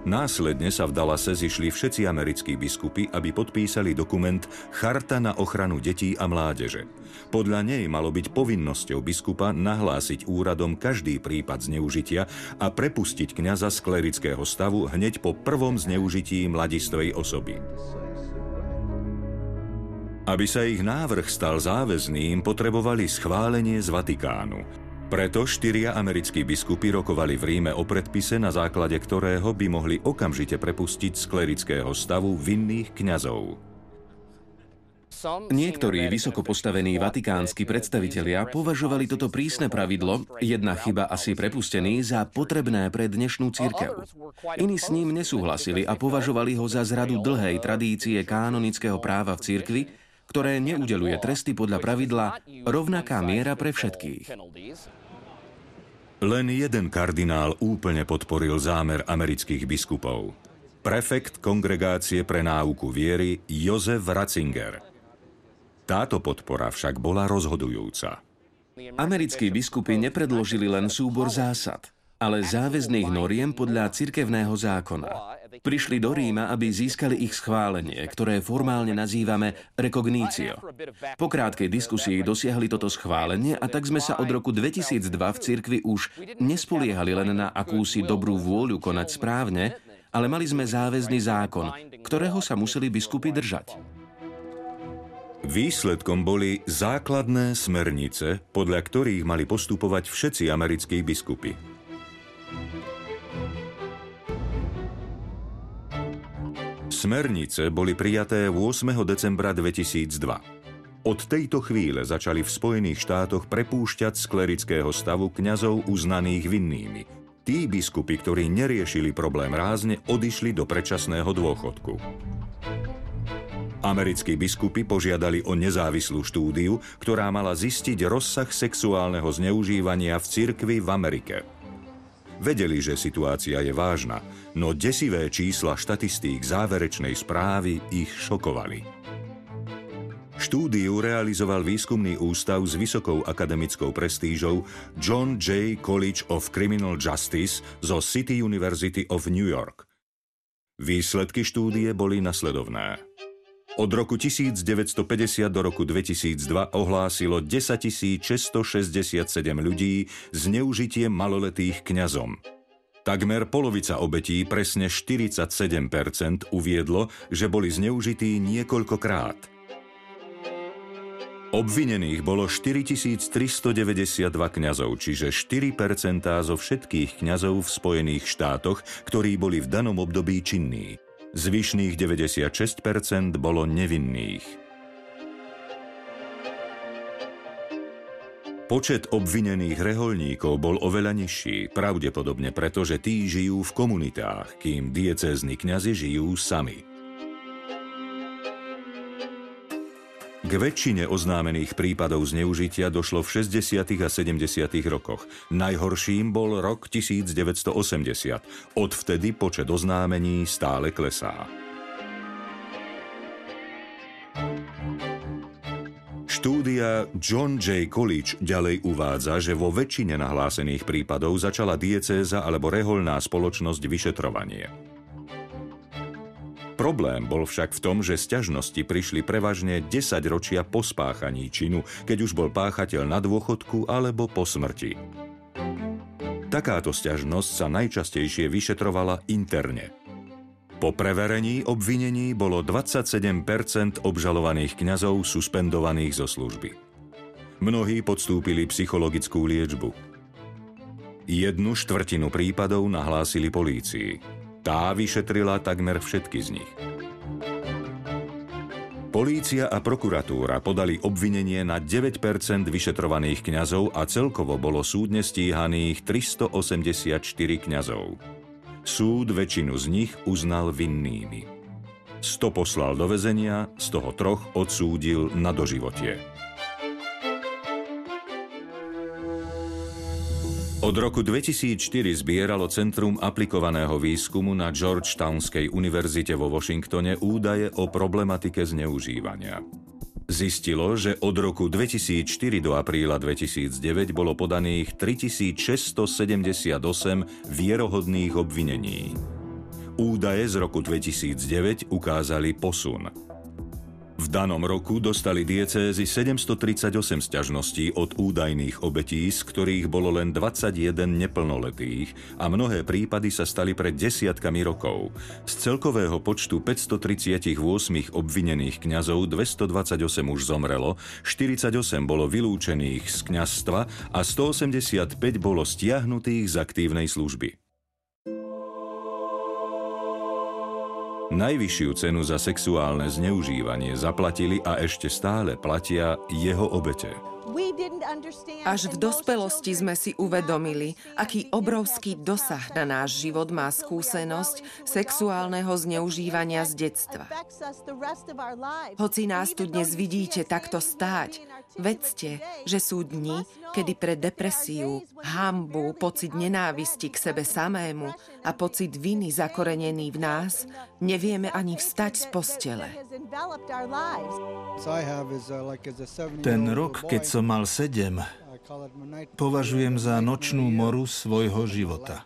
Následne sa v Dallase zišli všetci americkí biskupy, aby podpísali dokument Charta na ochranu detí a mládeže. Podľa nej malo byť povinnosťou biskupa nahlásiť úradom každý prípad zneužitia a prepustiť kňaza z klerického stavu hneď po prvom zneužití mladistvej osoby. Aby sa ich návrh stal záväzným, potrebovali schválenie z Vatikánu. Preto štyria americkí biskupy rokovali v Ríme o predpise, na základe ktorého by mohli okamžite prepustiť z klerického stavu vinných kňazov. Niektorí vysoko postavení vatikánsky predstavitelia považovali toto prísne pravidlo, jedna chyba asi prepustený, za potrebné pre dnešnú církev. Iní s ním nesúhlasili a považovali ho za zradu dlhej tradície kanonického práva v církvi, ktoré neudeluje tresty podľa pravidla rovnaká miera pre všetkých. Len jeden kardinál úplne podporil zámer amerických biskupov. Prefekt kongregácie pre náuku viery Jozef Ratzinger. Táto podpora však bola rozhodujúca. Americkí biskupy nepredložili len súbor zásad, ale záväzných noriem podľa cirkevného zákona. Prišli do Ríma, aby získali ich schválenie, ktoré formálne nazývame recognicio. Po krátkej diskusii dosiahli toto schválenie a tak sme sa od roku 2002 v cirkvi už nespoliehali len na akúsi dobrú vôľu konať správne, ale mali sme záväzný zákon, ktorého sa museli biskupy držať. Výsledkom boli základné smernice, podľa ktorých mali postupovať všetci americkí biskupy. Smernice boli prijaté 8. decembra 2002. Od tejto chvíle začali v Spojených štátoch prepúšťať z klerického stavu kňazov uznaných vinnými. Tí biskupy, ktorí neriešili problém rázne, odišli do predčasného dôchodku. Americkí biskupy požiadali o nezávislú štúdiu, ktorá mala zistiť rozsah sexuálneho zneužívania v cirkvi v Amerike. Vedeli, že situácia je vážna, no desivé čísla štatistík záverečnej správy ich šokovali. Štúdiu realizoval výskumný ústav s vysokou akademickou prestížou John J. College of Criminal Justice zo City University of New York. Výsledky štúdie boli nasledovné. Od roku 1950 do roku 2002 ohlásilo 10 667 ľudí zneužitie maloletých kňazom. Takmer polovica obetí, presne 47%, uviedlo, že boli zneužití niekoľkokrát. Obvinených bolo 4392 kňazov, čiže 4% zo všetkých kňazov v Spojených štátoch, ktorí boli v danom období činní. Zvyšných 96% bolo nevinných. Počet obvinených reholníkov bol oveľa nižší, pravdepodobne preto, že tí žijú v komunitách, kým diecézni kňazi žijú sami. K väčšine oznámených prípadov zneužitia došlo v 60. a 70. rokoch. Najhorším bol rok 1980. Odvtedy počet oznámení stále klesá. Štúdia John J. College ďalej uvádza, že vo väčšine nahlásených prípadov začala diecéza alebo reholná spoločnosť vyšetrovanie. Problém bol však v tom, že sťažnosti prišli prevažne 10 ročia po spáchaní činu, keď už bol páchateľ na dôchodku alebo po smrti. Takáto sťažnosť sa najčastejšie vyšetrovala interne. Po preverení obvinení bolo 27% obžalovaných kňazov suspendovaných zo služby. Mnohí podstúpili psychologickú liečbu. Jednu štvrtinu prípadov nahlásili polícii. Tá vyšetrila takmer všetky z nich. Polícia a prokuratúra podali obvinenie na 9% vyšetrovaných kňazov a celkovo bolo súdne stíhaných 384 kňazov. Súd väčšinu z nich uznal vinnými. 100 poslal do väzenia, z toho troch odsúdil na doživotie. Od roku 2004 zbieralo Centrum aplikovaného výskumu na Georgetownskej univerzite vo Washingtone údaje o problematike zneužívania. Zistilo, že od roku 2004 do apríla 2009 bolo podaných 3678 vierohodných obvinení. Údaje z roku 2009 ukázali posun. V danom roku dostali diecézy 738 sťažností od údajných obetí, z ktorých bolo len 21 neplnoletých a mnohé prípady sa stali pred desiatkami rokov. Z celkového počtu 538 obvinených kňazov 228 už zomrelo, 48 bolo vylúčených z kňazstva a 185 bolo stiahnutých z aktívnej služby. Najvyššiu cenu za sexuálne zneužívanie zaplatili a ešte stále platia jeho obete. Až v dospelosti sme si uvedomili, aký obrovský dosah na náš život má skúsenosť sexuálneho zneužívania z detstva. Hoci nás tu dnes vidíte takto stáť, vedzte, že sú dni, kedy pre depresiu, hambu, pocit nenávisti k sebe samému a pocit viny zakorenený v nás, nevieme ani vstať z postele. Ten rok, keď som mal sedem, považujem za nočnú moru svojho života.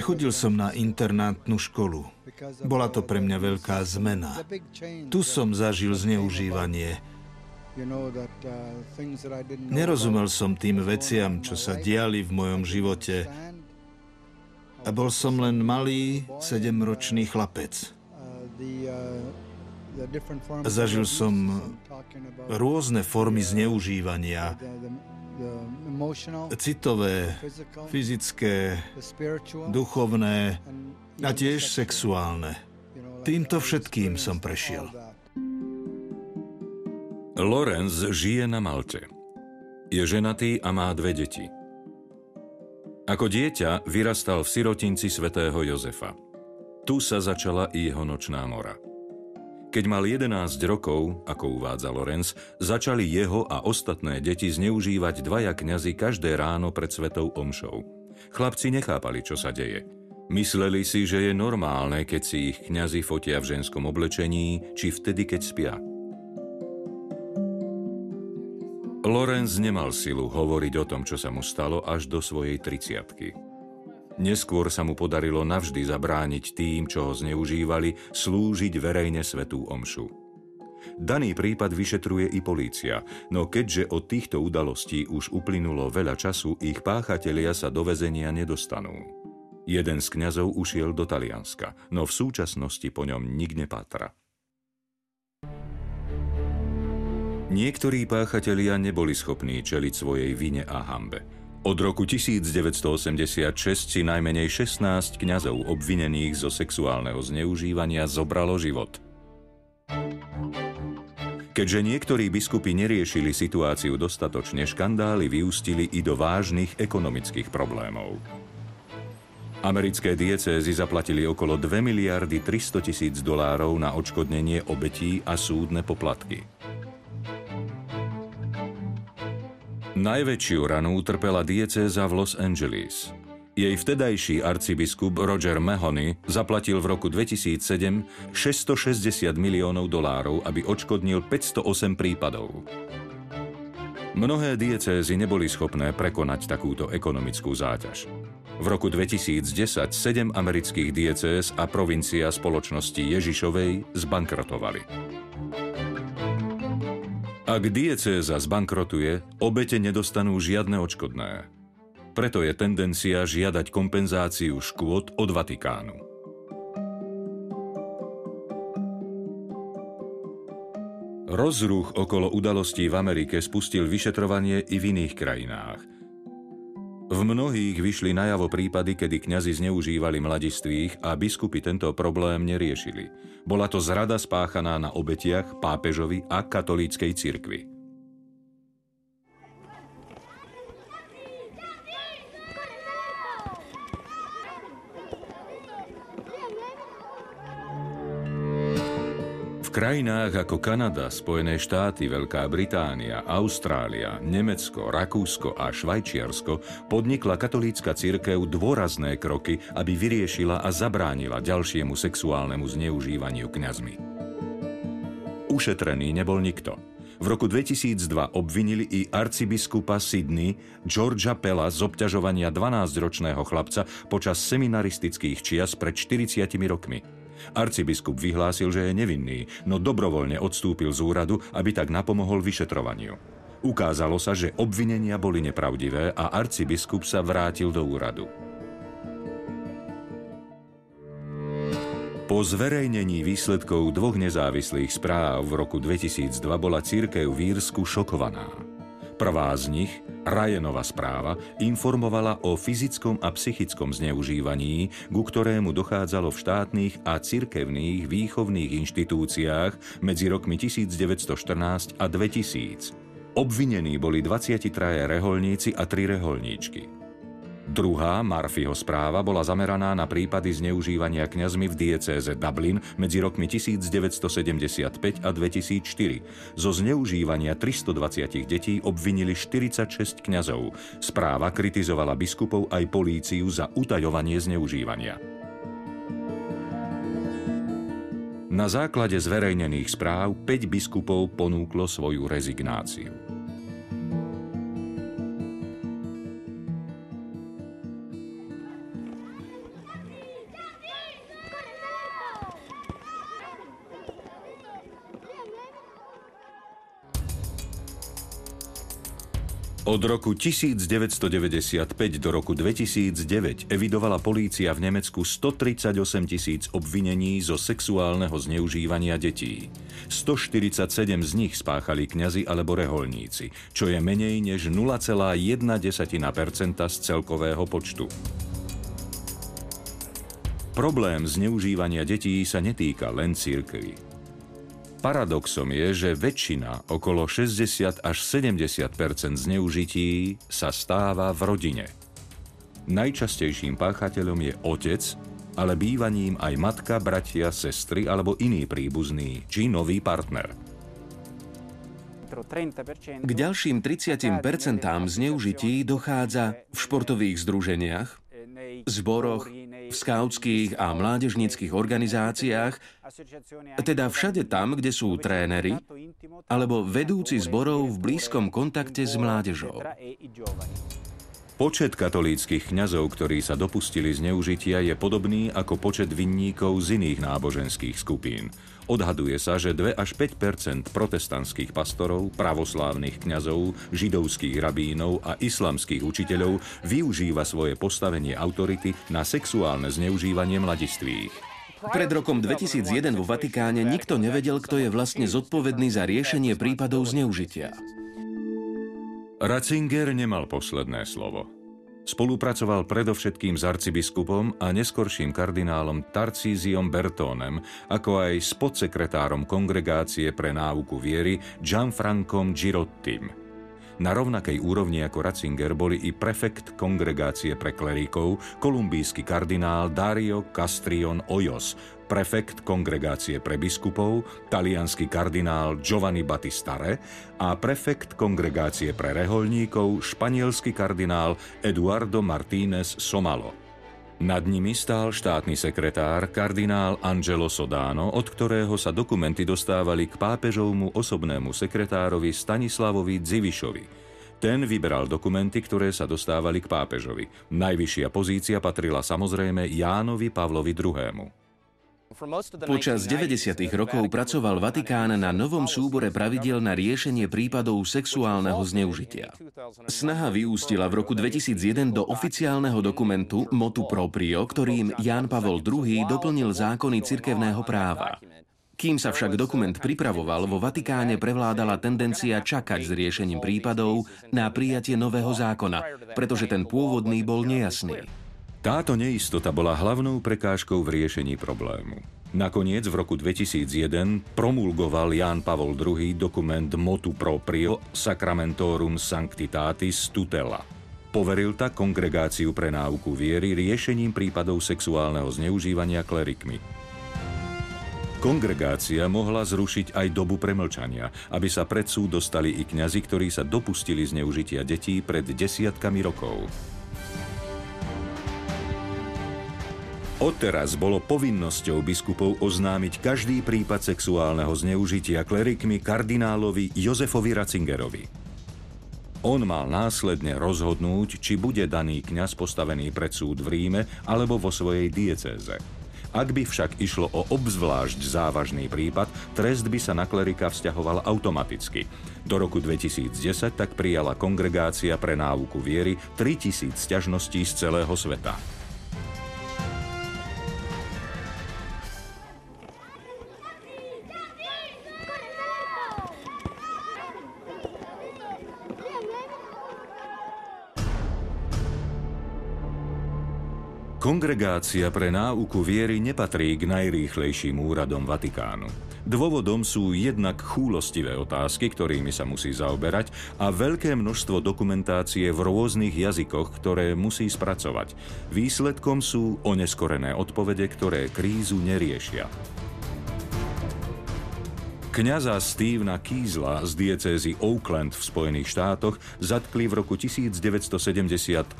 Chodil som na internátnu školu. Bola to pre mňa veľká zmena. Tu som zažil zneužívanie, Nerozumel som tým veciam, čo sa diali v mojom živote. A bol som len malý, sedemročný chlapec. Zažil som rôzne formy zneužívania. Citové, fyzické, duchovné a tiež sexuálne. Týmto všetkým som prešiel. Lorenz žije na Malte. Je ženatý a má dve deti. Ako dieťa vyrastal v sirotinci svätého Jozefa. Tu sa začala i jeho nočná mora. Keď mal 11 rokov, ako uvádza Lorenz, začali jeho a ostatné deti zneužívať dvaja kňazi každé ráno pred svetou omšou. Chlapci nechápali, čo sa deje. Mysleli si, že je normálne, keď si ich kňazi fotia v ženskom oblečení, či vtedy, keď spia. Lorenz nemal silu hovoriť o tom, čo sa mu stalo až do svojej triciatky. Neskôr sa mu podarilo navždy zabrániť tým, čo ho zneužívali, slúžiť verejne svetú omšu. Daný prípad vyšetruje i polícia, no keďže od týchto udalostí už uplynulo veľa času, ich páchatelia sa do väzenia nedostanú. Jeden z kňazov ušiel do Talianska, no v súčasnosti po ňom nik nepátra. Niektorí páchatelia neboli schopní čeliť svojej vine a hambe. Od roku 1986 si najmenej 16 kňazov obvinených zo sexuálneho zneužívania zobralo život. Keďže niektorí biskupy neriešili situáciu dostatočne, škandály vyústili i do vážnych ekonomických problémov. Americké diecézy zaplatili okolo 2 miliardy 300 tisíc dolárov na odškodnenie obetí a súdne poplatky. Najväčšiu ranu utrpela diecéza v Los Angeles. Jej vtedajší arcibiskup Roger Mahony zaplatil v roku 2007 660 miliónov dolárov, aby odškodnil 508 prípadov. Mnohé diecézy neboli schopné prekonať takúto ekonomickú záťaž. V roku 2010 sedem amerických diecéz a provincia spoločnosti Ježišovej zbankrotovali. Ak diecéza zbankrotuje, obete nedostanú žiadne odškodné. Preto je tendencia žiadať kompenzáciu škôd od Vatikánu. Rozruch okolo udalostí v Amerike spustil vyšetrovanie i v iných krajinách – v mnohých vyšli najavo prípady, kedy kňazi zneužívali mladistvých a biskupy tento problém neriešili. Bola to zrada spáchaná na obetiach, pápežovi a katolíckej cirkvi. Krajinách ako Kanada, Spojené štáty, Veľká Británia, Austrália, Nemecko, Rakúsko a Švajčiarsko podnikla katolícka cirkev dôrazné kroky, aby vyriešila a zabránila ďalšiemu sexuálnemu zneužívaniu kňazmi. Ušetrený nebol nikto. V roku 2002 obvinili i arcibiskupa Sydney Georgia Pella z obťažovania 12-ročného chlapca počas seminaristických čias pred 40 rokmi. Arcibiskup vyhlásil, že je nevinný, no dobrovoľne odstúpil z úradu, aby tak napomohol vyšetrovaniu. Ukázalo sa, že obvinenia boli nepravdivé a arcibiskup sa vrátil do úradu. Po zverejnení výsledkov dvoch nezávislých správ v roku 2002 bola církev v Írsku šokovaná. Prvá z nich, Rajenova správa informovala o fyzickom a psychickom zneužívaní, ku ktorému dochádzalo v štátnych a cirkevných výchovných inštitúciách medzi rokmi 1914 a 2000. Obvinení boli 23 reholníci a 3 reholníčky. Druhá, Marfiho správa, bola zameraná na prípady zneužívania kňazmi v diecéze Dublin medzi rokmi 1975 a 2004. Zo zneužívania 320 detí obvinili 46 kňazov. Správa kritizovala biskupov aj políciu za utajovanie zneužívania. Na základe zverejnených správ 5 biskupov ponúklo svoju rezignáciu. Od roku 1995 do roku 2009 evidovala polícia v Nemecku 138 tisíc obvinení zo sexuálneho zneužívania detí. 147 z nich spáchali kňazi alebo reholníci, čo je menej než 0,1% z celkového počtu. Problém zneužívania detí sa netýka len církvy. Paradoxom je, že väčšina, okolo 60 až 70% zneužití sa stáva v rodine. Najčastejším páchateľom je otec ale bývaním aj matka, bratia, sestry alebo iný príbuzný či nový partner. K ďalším 30% zneužití dochádza v športových združeniach, zboroch, v skautských a mládežnických organizáciách, teda všade tam, kde sú tréneri alebo vedúci zborov v blízkom kontakte s mládežou. Počet katolíckých kňazov, ktorí sa dopustili zneužitia, je podobný ako počet vinníkov z iných náboženských skupín. Odhaduje sa, že 2 až 5% protestantských pastorov, pravoslávnych kňazov, židovských rabínov a islamských učiteľov využíva svoje postavenie autority na sexuálne zneužívanie mladistvých. Pred rokom 2001 vo Vatikáne nikto nevedel, kto je vlastne zodpovedný za riešenie prípadov zneužitia. Ratzinger nemal posledné slovo. Spolupracoval predovšetkým s arcibiskupom a neskorším kardinálom Tarcíziom Bertónem, ako aj s podsekretárom Kongregácie pre náuku viery Gianfrancom Girottim. Na rovnakej úrovni ako Ratzinger boli i prefekt Kongregácie pre kleríkov, kolumbijský kardinál Dario Castrion Ojos, prefekt Kongregácie pre biskupov, talianský kardinál Giovanni Battistare a prefekt Kongregácie pre reholníkov, španielský kardinál Eduardo Martínez Somalo. Nad nimi stál štátny sekretár kardinál Angelo Sodano, od ktorého sa dokumenty dostávali k pápežovmu osobnému sekretárovi Stanislavovi Dzivišovi. Ten vyberal dokumenty, ktoré sa dostávali k pápežovi. Najvyššia pozícia patrila samozrejme Jánovi Pavlovi II. Počas 90. rokov pracoval Vatikán na novom súbore pravidiel na riešenie prípadov sexuálneho zneužitia. Snaha vyústila v roku 2001 do oficiálneho dokumentu Motu Proprio, ktorým Ján Pavol II doplnil zákony cirkevného práva. Kým sa však dokument pripravoval, vo Vatikáne prevládala tendencia čakať s riešením prípadov na prijatie nového zákona, pretože ten pôvodný bol nejasný. Táto neistota bola hlavnou prekážkou v riešení problému. Nakoniec v roku 2001 promulgoval Ján Pavol II dokument Motu Proprio Sacramentorum Sanctitatis Tutela. Poveril tak kongregáciu pre náuku viery riešením prípadov sexuálneho zneužívania klerikmi. Kongregácia mohla zrušiť aj dobu premlčania, aby sa pred súd dostali i kňazi, ktorí sa dopustili zneužitia detí pred desiatkami rokov. Odteraz bolo povinnosťou biskupov oznámiť každý prípad sexuálneho zneužitia klerikmi kardinálovi Jozefovi Ratzingerovi. On mal následne rozhodnúť, či bude daný kňaz postavený pred súd v Ríme alebo vo svojej diecéze. Ak by však išlo o obzvlášť závažný prípad, trest by sa na klerika vzťahoval automaticky. Do roku 2010 tak prijala kongregácia pre náuku viery 3000 sťažností z celého sveta. Kongregácia pre náuku viery nepatrí k najrýchlejším úradom Vatikánu. Dôvodom sú jednak chúlostivé otázky, ktorými sa musí zaoberať a veľké množstvo dokumentácie v rôznych jazykoch, ktoré musí spracovať. Výsledkom sú oneskorené odpovede, ktoré krízu neriešia. Kňaza Stevena Kiesla z diecézy Oakland v Spojených štátoch zatkli v roku 1978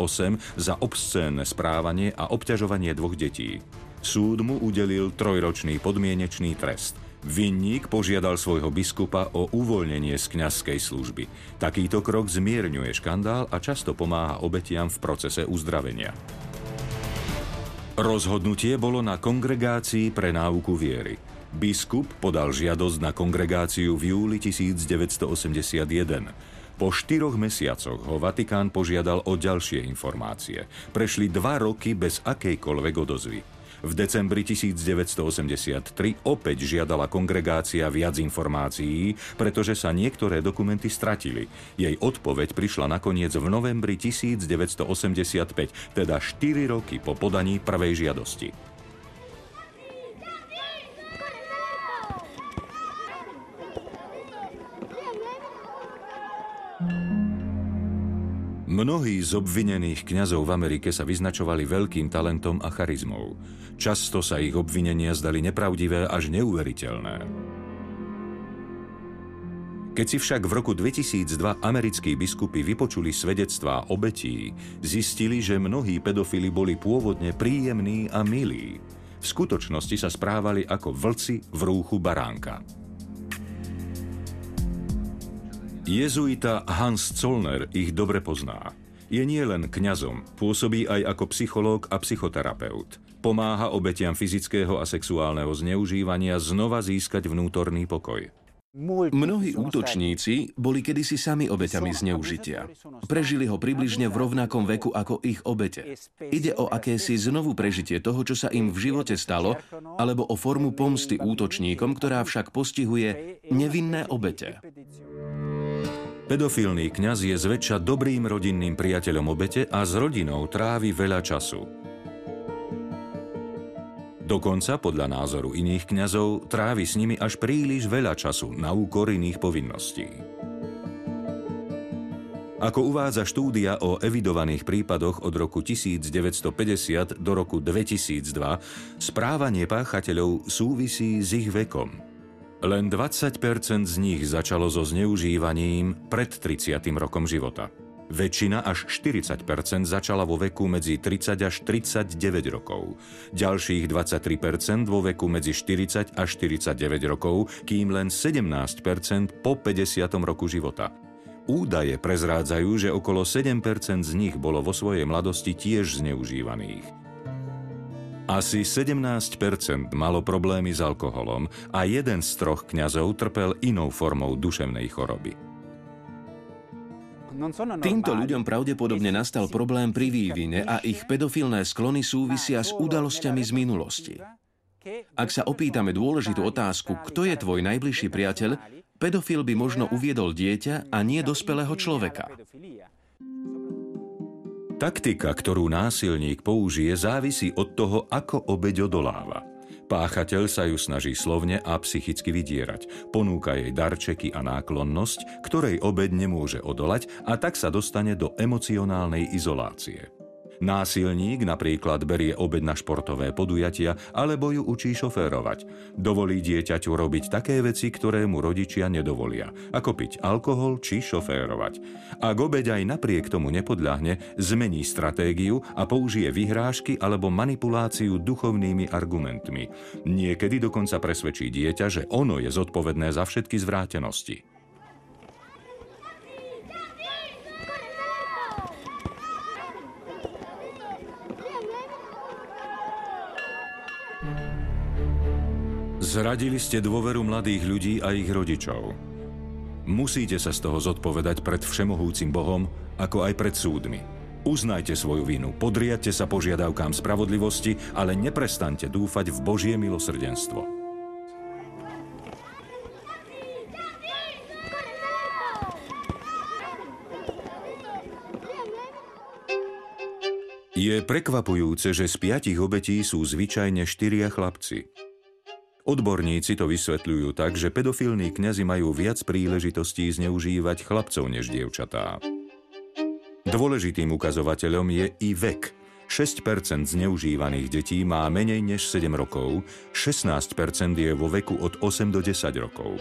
za obscénne správanie a obťažovanie dvoch detí. Súd mu udelil trojročný podmienečný trest. Vinník požiadal svojho biskupa o uvoľnenie z kňazskej služby. Takýto krok zmierňuje škandál a často pomáha obetiam v procese uzdravenia. Rozhodnutie bolo na kongregácii pre náuku viery. Biskup podal žiadosť na kongregáciu v júli 1981. Po štyroch mesiacoch ho Vatikán požiadal o ďalšie informácie. Prešli dva roky bez akejkoľvek odozvy. V decembri 1983 opäť žiadala kongregácia viac informácií, pretože sa niektoré dokumenty stratili. Jej odpoveď prišla nakoniec v novembri 1985, teda 4 roky po podaní prvej žiadosti. Mnohí z obvinených kňazov v Amerike sa vyznačovali veľkým talentom a charizmou. Často sa ich obvinenia zdali nepravdivé až neuveriteľné. Keď si však v roku 2002 americkí biskupy vypočuli svedectvá obetí, zistili, že mnohí pedofili boli pôvodne príjemní a milí. V skutočnosti sa správali ako vlci v rúchu baránka. Jezuita Hans Zollner ich dobre pozná. Je nie len kňazom, pôsobí aj ako psychológ a psychoterapeut. Pomáha obetiam fyzického a sexuálneho zneužívania znova získať vnútorný pokoj. Mnohí útočníci boli kedysi sami obeťami zneužitia. Prežili ho približne v rovnakom veku ako ich obete. Ide o akési znovu prežitie toho, čo sa im v živote stalo, alebo o formu pomsty útočníkom, ktorá však postihuje nevinné obete. Pedofilný kňaz je zväčša dobrým rodinným priateľom obete a s rodinou trávi veľa času. Dokonca, podľa názoru iných kňazov, trávi s nimi až príliš veľa času na úkor iných povinností. Ako uvádza štúdia o evidovaných prípadoch od roku 1950 do roku 2002, správanie páchateľov súvisí s ich vekom. Len 20% z nich začalo so zneužívaním pred 30. rokom života. Väčšina až 40% začala vo veku medzi 30 až 39 rokov. Ďalších 23% vo veku medzi 40 až 49 rokov, kým len 17% po 50. roku života. Údaje prezrádzajú, že okolo 7% z nich bolo vo svojej mladosti tiež zneužívaných. Asi 17% malo problémy s alkoholom a jeden z troch kňazov trpel inou formou duševnej choroby. Týmto ľuďom pravdepodobne nastal problém pri vývine a ich pedofilné sklony súvisia s udalosťami z minulosti. Ak sa opýtame dôležitú otázku, kto je tvoj najbližší priateľ, pedofil by možno uviedol dieťa a nie dospelého človeka. Taktika, ktorú násilník použije, závisí od toho, ako obeď odoláva. Páchateľ sa ju snaží slovne a psychicky vydierať. Ponúka jej darčeky a náklonnosť, ktorej obeď nemôže odolať a tak sa dostane do emocionálnej izolácie. Násilník napríklad berie obed na športové podujatia alebo ju učí šoférovať. Dovolí dieťaťu robiť také veci, ktoré mu rodičia nedovolia, ako piť alkohol či šoférovať. Ak obeď aj napriek tomu nepodľahne, zmení stratégiu a použije vyhrážky alebo manipuláciu duchovnými argumentmi. Niekedy dokonca presvedčí dieťa, že ono je zodpovedné za všetky zvrátenosti. Zradili ste dôveru mladých ľudí a ich rodičov. Musíte sa z toho zodpovedať pred všemohúcim Bohom, ako aj pred súdmi. Uznajte svoju vinu, podriadte sa požiadavkám spravodlivosti, ale neprestante dúfať v Božie milosrdenstvo. Je prekvapujúce, že z piatich obetí sú zvyčajne štyria chlapci. Odborníci to vysvetľujú tak, že pedofilní kňazi majú viac príležitostí zneužívať chlapcov než dievčatá. Dôležitým ukazovateľom je i vek. 6% zneužívaných detí má menej než 7 rokov, 16% je vo veku od 8 do 10 rokov.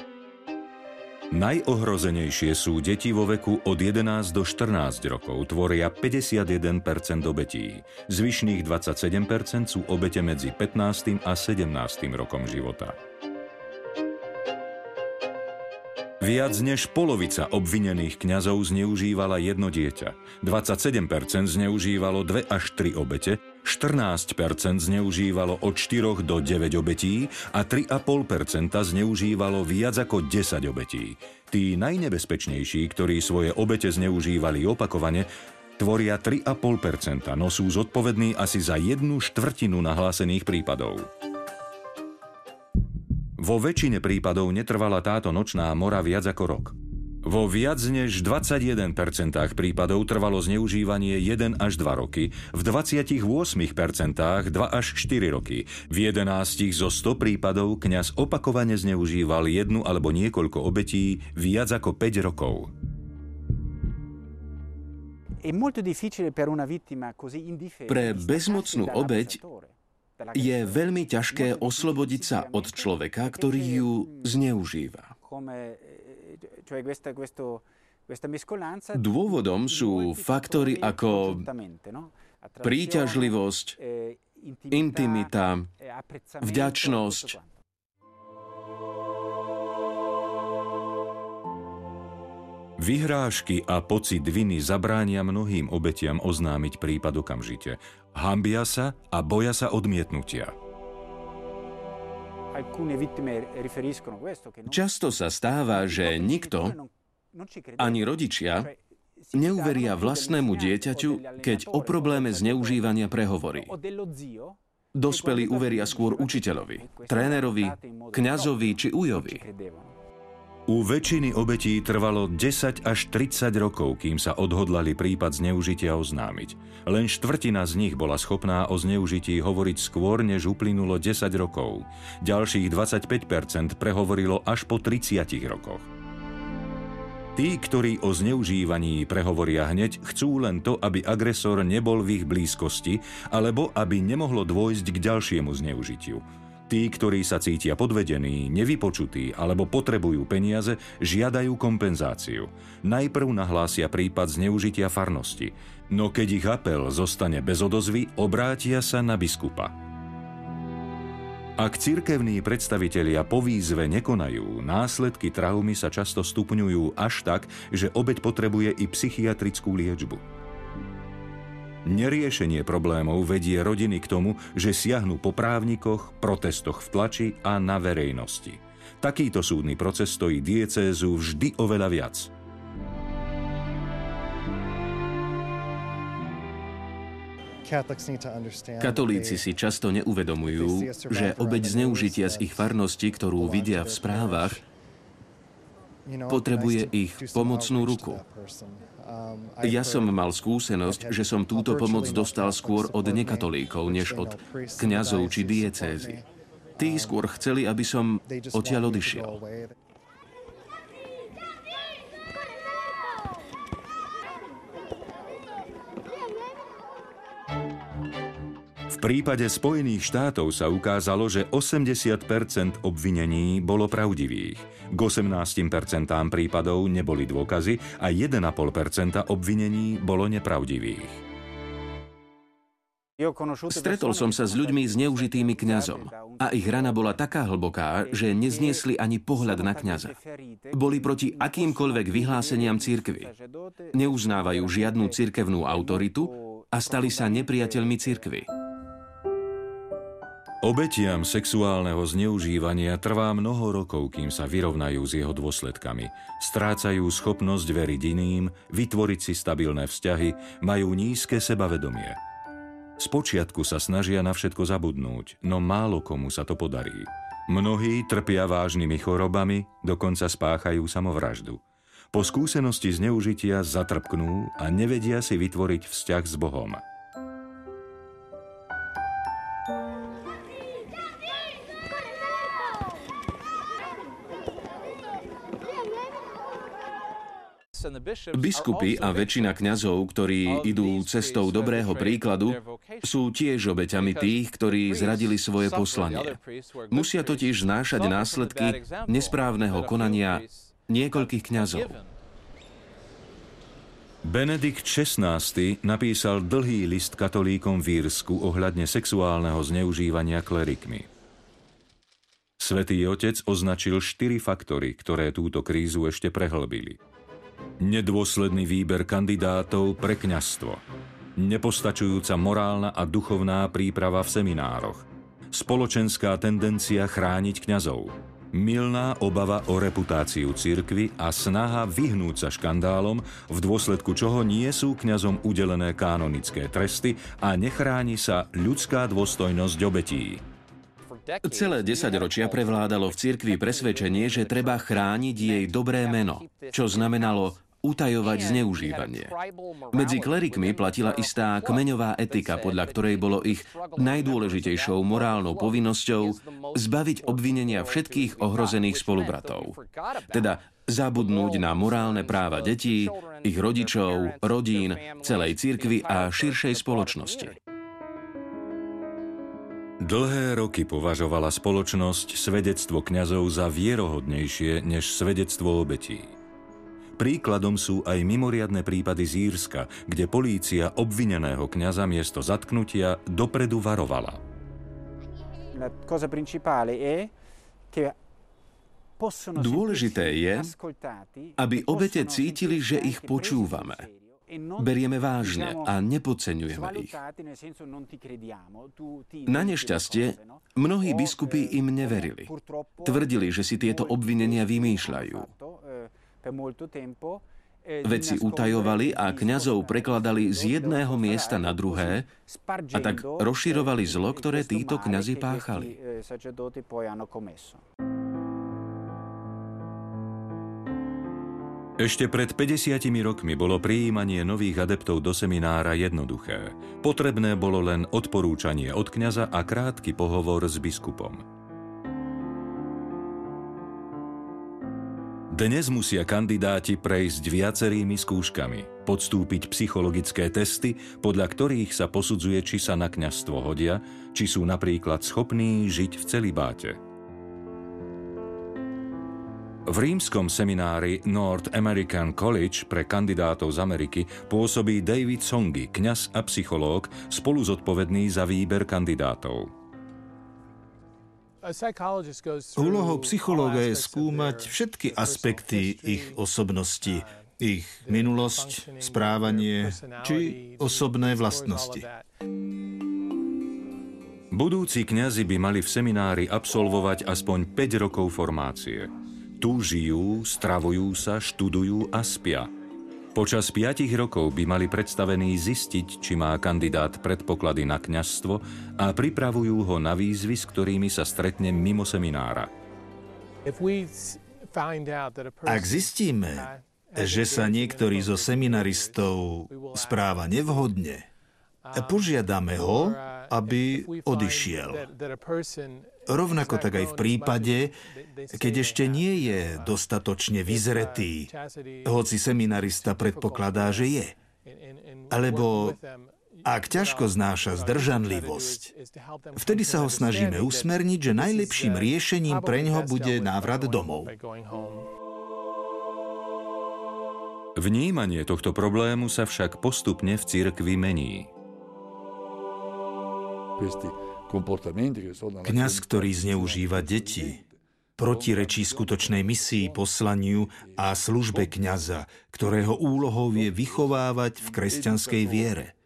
Najohrozenejšie sú deti vo veku od 11 do 14 rokov, tvoria 51% obetí. Zvyšných 27% sú obete medzi 15. a 17. rokom života. Viac než polovica obvinených kňazov zneužívala jedno dieťa, 27% zneužívalo dve až tri obete 14% zneužívalo od 4 do 9 obetí a 3,5% zneužívalo viac ako 10 obetí. Tí najnebezpečnejší, ktorí svoje obete zneužívali opakovane, tvoria 3,5% no sú zodpovední asi za jednu štvrtinu nahlásených prípadov. Vo väčšine prípadov netrvala táto nočná mora viac ako rok. Vo viac než 21% prípadov trvalo zneužívanie 1 až 2 roky, v 28% 2 až 4 roky. V 11 zo 100 prípadov kňaz opakovane zneužíval jednu alebo niekoľko obetí viac ako 5 rokov. Pre bezmocnú obeď je veľmi ťažké oslobodiť sa od človeka, ktorý ju zneužíva. Dôvodom sú faktory ako príťažlivosť, intimita, vďačnosť, Vyhrážky a pocit viny zabránia mnohým obetiam oznámiť prípad okamžite. Hambia sa a boja sa odmietnutia. Často sa stáva, že nikto, ani rodičia, neuveria vlastnému dieťaťu, keď o probléme zneužívania prehovorí. Dospelí uveria skôr učiteľovi, trénerovi, kňazovi či ujovi. U väčšiny obetí trvalo 10 až 30 rokov, kým sa odhodlali prípad zneužitia oznámiť. Len štvrtina z nich bola schopná o zneužití hovoriť skôr, než uplynulo 10 rokov. Ďalších 25% prehovorilo až po 30 rokoch. Tí, ktorí o zneužívaní prehovoria hneď, chcú len to, aby agresor nebol v ich blízkosti, alebo aby nemohlo dôjsť k ďalšiemu zneužitiu. Tí, ktorí sa cítia podvedení, nevypočutí alebo potrebujú peniaze, žiadajú kompenzáciu. Najprv nahlásia prípad zneužitia farnosti, no keď ich apel zostane bez odozvy, obrátia sa na biskupa. Ak cirkevní predstavitelia po výzve nekonajú, následky traumy sa často stupňujú až tak, že obeď potrebuje i psychiatrickú liečbu. Neriešenie problémov vedie rodiny k tomu, že siahnu po právnikoch, protestoch v tlači a na verejnosti. Takýto súdny proces stojí diecézu vždy oveľa viac. Katolíci si často neuvedomujú, že obeď zneužitia z ich farnosti, ktorú vidia v správach, potrebuje ich pomocnú ruku. Ja som mal skúsenosť, že som túto pomoc dostal skôr od nekatolíkov, než od kňazov či diecézy. Tí skôr chceli, aby som odtiaľ odišiel. Prípade Spojených štátov sa ukázalo, že 80% obvinení bolo pravdivých. K 18% prípadov neboli dôkazy a 1,5% obvinení bolo nepravdivých. Stretol som sa s ľuďmi s neužitými kňazom a ich rana bola taká hlboká, že nezniesli ani pohľad na kňaza. Boli proti akýmkoľvek vyhláseniam církvy. Neuznávajú žiadnu cirkevnú autoritu a stali sa nepriateľmi církvy. Obetiam sexuálneho zneužívania trvá mnoho rokov, kým sa vyrovnajú s jeho dôsledkami. Strácajú schopnosť veriť iným, vytvoriť si stabilné vzťahy, majú nízke sebavedomie. Spočiatku sa snažia na všetko zabudnúť, no málo komu sa to podarí. Mnohí trpia vážnymi chorobami, dokonca spáchajú samovraždu. Po skúsenosti zneužitia zatrpknú a nevedia si vytvoriť vzťah s Bohom. Biskupy a väčšina kňazov, ktorí idú cestou dobrého príkladu, sú tiež obeťami tých, ktorí zradili svoje poslanie. Musia totiž znášať následky nesprávneho konania niekoľkých kňazov. Benedikt XVI napísal dlhý list katolíkom v Írsku ohľadne sexuálneho zneužívania klerikmi. Svetý otec označil štyri faktory, ktoré túto krízu ešte prehlbili. Nedôsledný výber kandidátov pre kňastvo. Nepostačujúca morálna a duchovná príprava v seminároch. Spoločenská tendencia chrániť kňazov. Milná obava o reputáciu cirkvy a snaha vyhnúť sa škandálom, v dôsledku čoho nie sú kňazom udelené kanonické tresty a nechráni sa ľudská dôstojnosť obetí. Celé desaťročia prevládalo v cirkvi presvedčenie, že treba chrániť jej dobré meno, čo znamenalo utajovať zneužívanie. Medzi klerikmi platila istá kmeňová etika, podľa ktorej bolo ich najdôležitejšou morálnou povinnosťou zbaviť obvinenia všetkých ohrozených spolubratov. Teda zabudnúť na morálne práva detí, ich rodičov, rodín, celej cirkvy a širšej spoločnosti. Dlhé roky považovala spoločnosť svedectvo kňazov za vierohodnejšie než svedectvo obetí. Príkladom sú aj mimoriadne prípady z Írska, kde polícia obvineného kňaza miesto zatknutia dopredu varovala. Dôležité je, aby obete cítili, že ich počúvame. Berieme vážne a nepodceňujeme ich. Na nešťastie, mnohí biskupy im neverili. Tvrdili, že si tieto obvinenia vymýšľajú. Veci utajovali a kňazov prekladali z jedného miesta na druhé a tak rozširovali zlo, ktoré títo kňazi páchali. Ešte pred 50 rokmi bolo prijímanie nových adeptov do seminára jednoduché. Potrebné bolo len odporúčanie od kňaza a krátky pohovor s biskupom. Dnes musia kandidáti prejsť viacerými skúškami, podstúpiť psychologické testy, podľa ktorých sa posudzuje, či sa na kňazstvo hodia, či sú napríklad schopní žiť v celibáte. V rímskom seminári North American College pre kandidátov z Ameriky pôsobí David Songy, kňaz a psychológ, spolu zodpovedný za výber kandidátov. Úlohou psychológa je skúmať všetky aspekty ich osobnosti, ich minulosť, správanie či osobné vlastnosti. Budúci kňazi by mali v seminári absolvovať aspoň 5 rokov formácie. Tu žijú, stravujú sa, študujú a spia. Počas piatich rokov by mali predstavení zistiť, či má kandidát predpoklady na kňazstvo a pripravujú ho na výzvy, s ktorými sa stretne mimo seminára. Ak zistíme, že sa niektorý zo seminaristov správa nevhodne, požiadame ho, aby odišiel. Rovnako tak aj v prípade, keď ešte nie je dostatočne vyzretý, hoci seminarista predpokladá, že je. Alebo ak ťažko znáša zdržanlivosť, vtedy sa ho snažíme usmerniť, že najlepším riešením pre ňoho bude návrat domov. Vnímanie tohto problému sa však postupne v cirkvi mení. Kňaz, ktorý zneužíva deti, protirečí skutočnej misii, poslaniu a službe kňaza, ktorého úlohou je vychovávať v kresťanskej viere.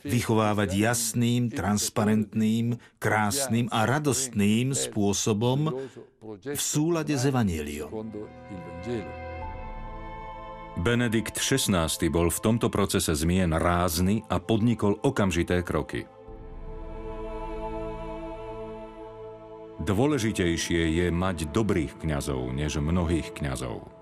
Vychovávať jasným, transparentným, krásnym a radostným spôsobom v súlade s Evangeliom. Benedikt XVI bol v tomto procese zmien rázny a podnikol okamžité kroky. Dôležitejšie je mať dobrých kňazov, než mnohých kňazov.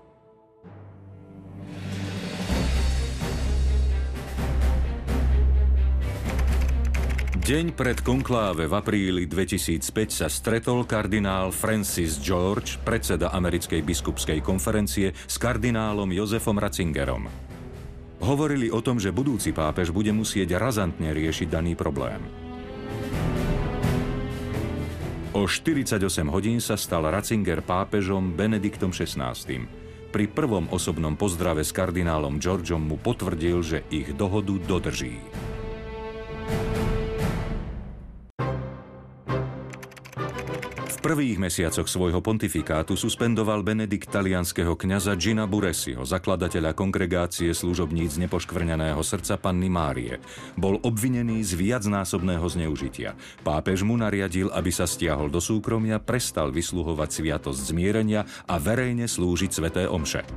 Deň pred konkláve v apríli 2005 sa stretol kardinál Francis George, predseda Americkej biskupskej konferencie, s kardinálom Jozefom Ratzingerom. Hovorili o tom, že budúci pápež bude musieť razantne riešiť daný problém. O 48 hodín sa stal Ratzinger pápežom Benediktom XVI. Pri prvom osobnom pozdrave s kardinálom Georgeom mu potvrdil, že ich dohodu dodrží. Prvých mesiacoch svojho pontifikátu suspendoval Benedikt talianského kňaza Gina Buresiho, zakladateľa kongregácie služobníc nepoškvrňaného srdca Panny Márie. Bol obvinený z viacnásobného zneužitia. Pápež mu nariadil, aby sa stiahol do súkromia, prestal vysluhovať sviatosť zmierenia a verejne slúžiť sveté omše.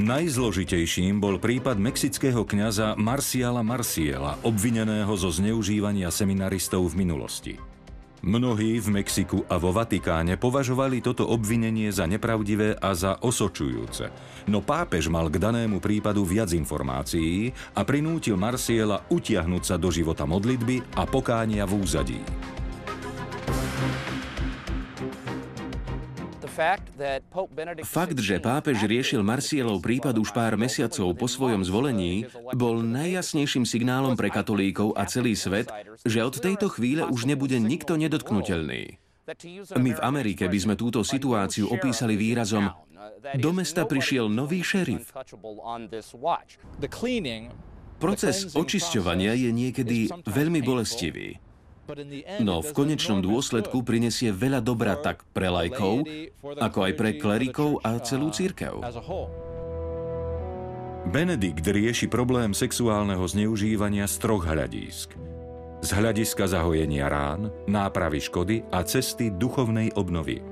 Najzložitejším bol prípad mexického kňaza Marciala Marciela, obvineného zo zneužívania seminaristov v minulosti. Mnohí v Mexiku a vo Vatikáne považovali toto obvinenie za nepravdivé a za osočujúce. No pápež mal k danému prípadu viac informácií a prinútil Marciela utiahnuť sa do života modlitby a pokánia v úzadí. Fakt, že pápež riešil Marsielov prípad už pár mesiacov po svojom zvolení, bol najjasnejším signálom pre katolíkov a celý svet, že od tejto chvíle už nebude nikto nedotknutelný. My v Amerike by sme túto situáciu opísali výrazom do mesta prišiel nový šerif. Proces očisťovania je niekedy veľmi bolestivý. No v konečnom dôsledku prinesie veľa dobra tak pre lajkov, ako aj pre klerikov a celú církev. Benedikt rieši problém sexuálneho zneužívania z troch hľadísk. Z hľadiska zahojenia rán, nápravy škody a cesty duchovnej obnovy.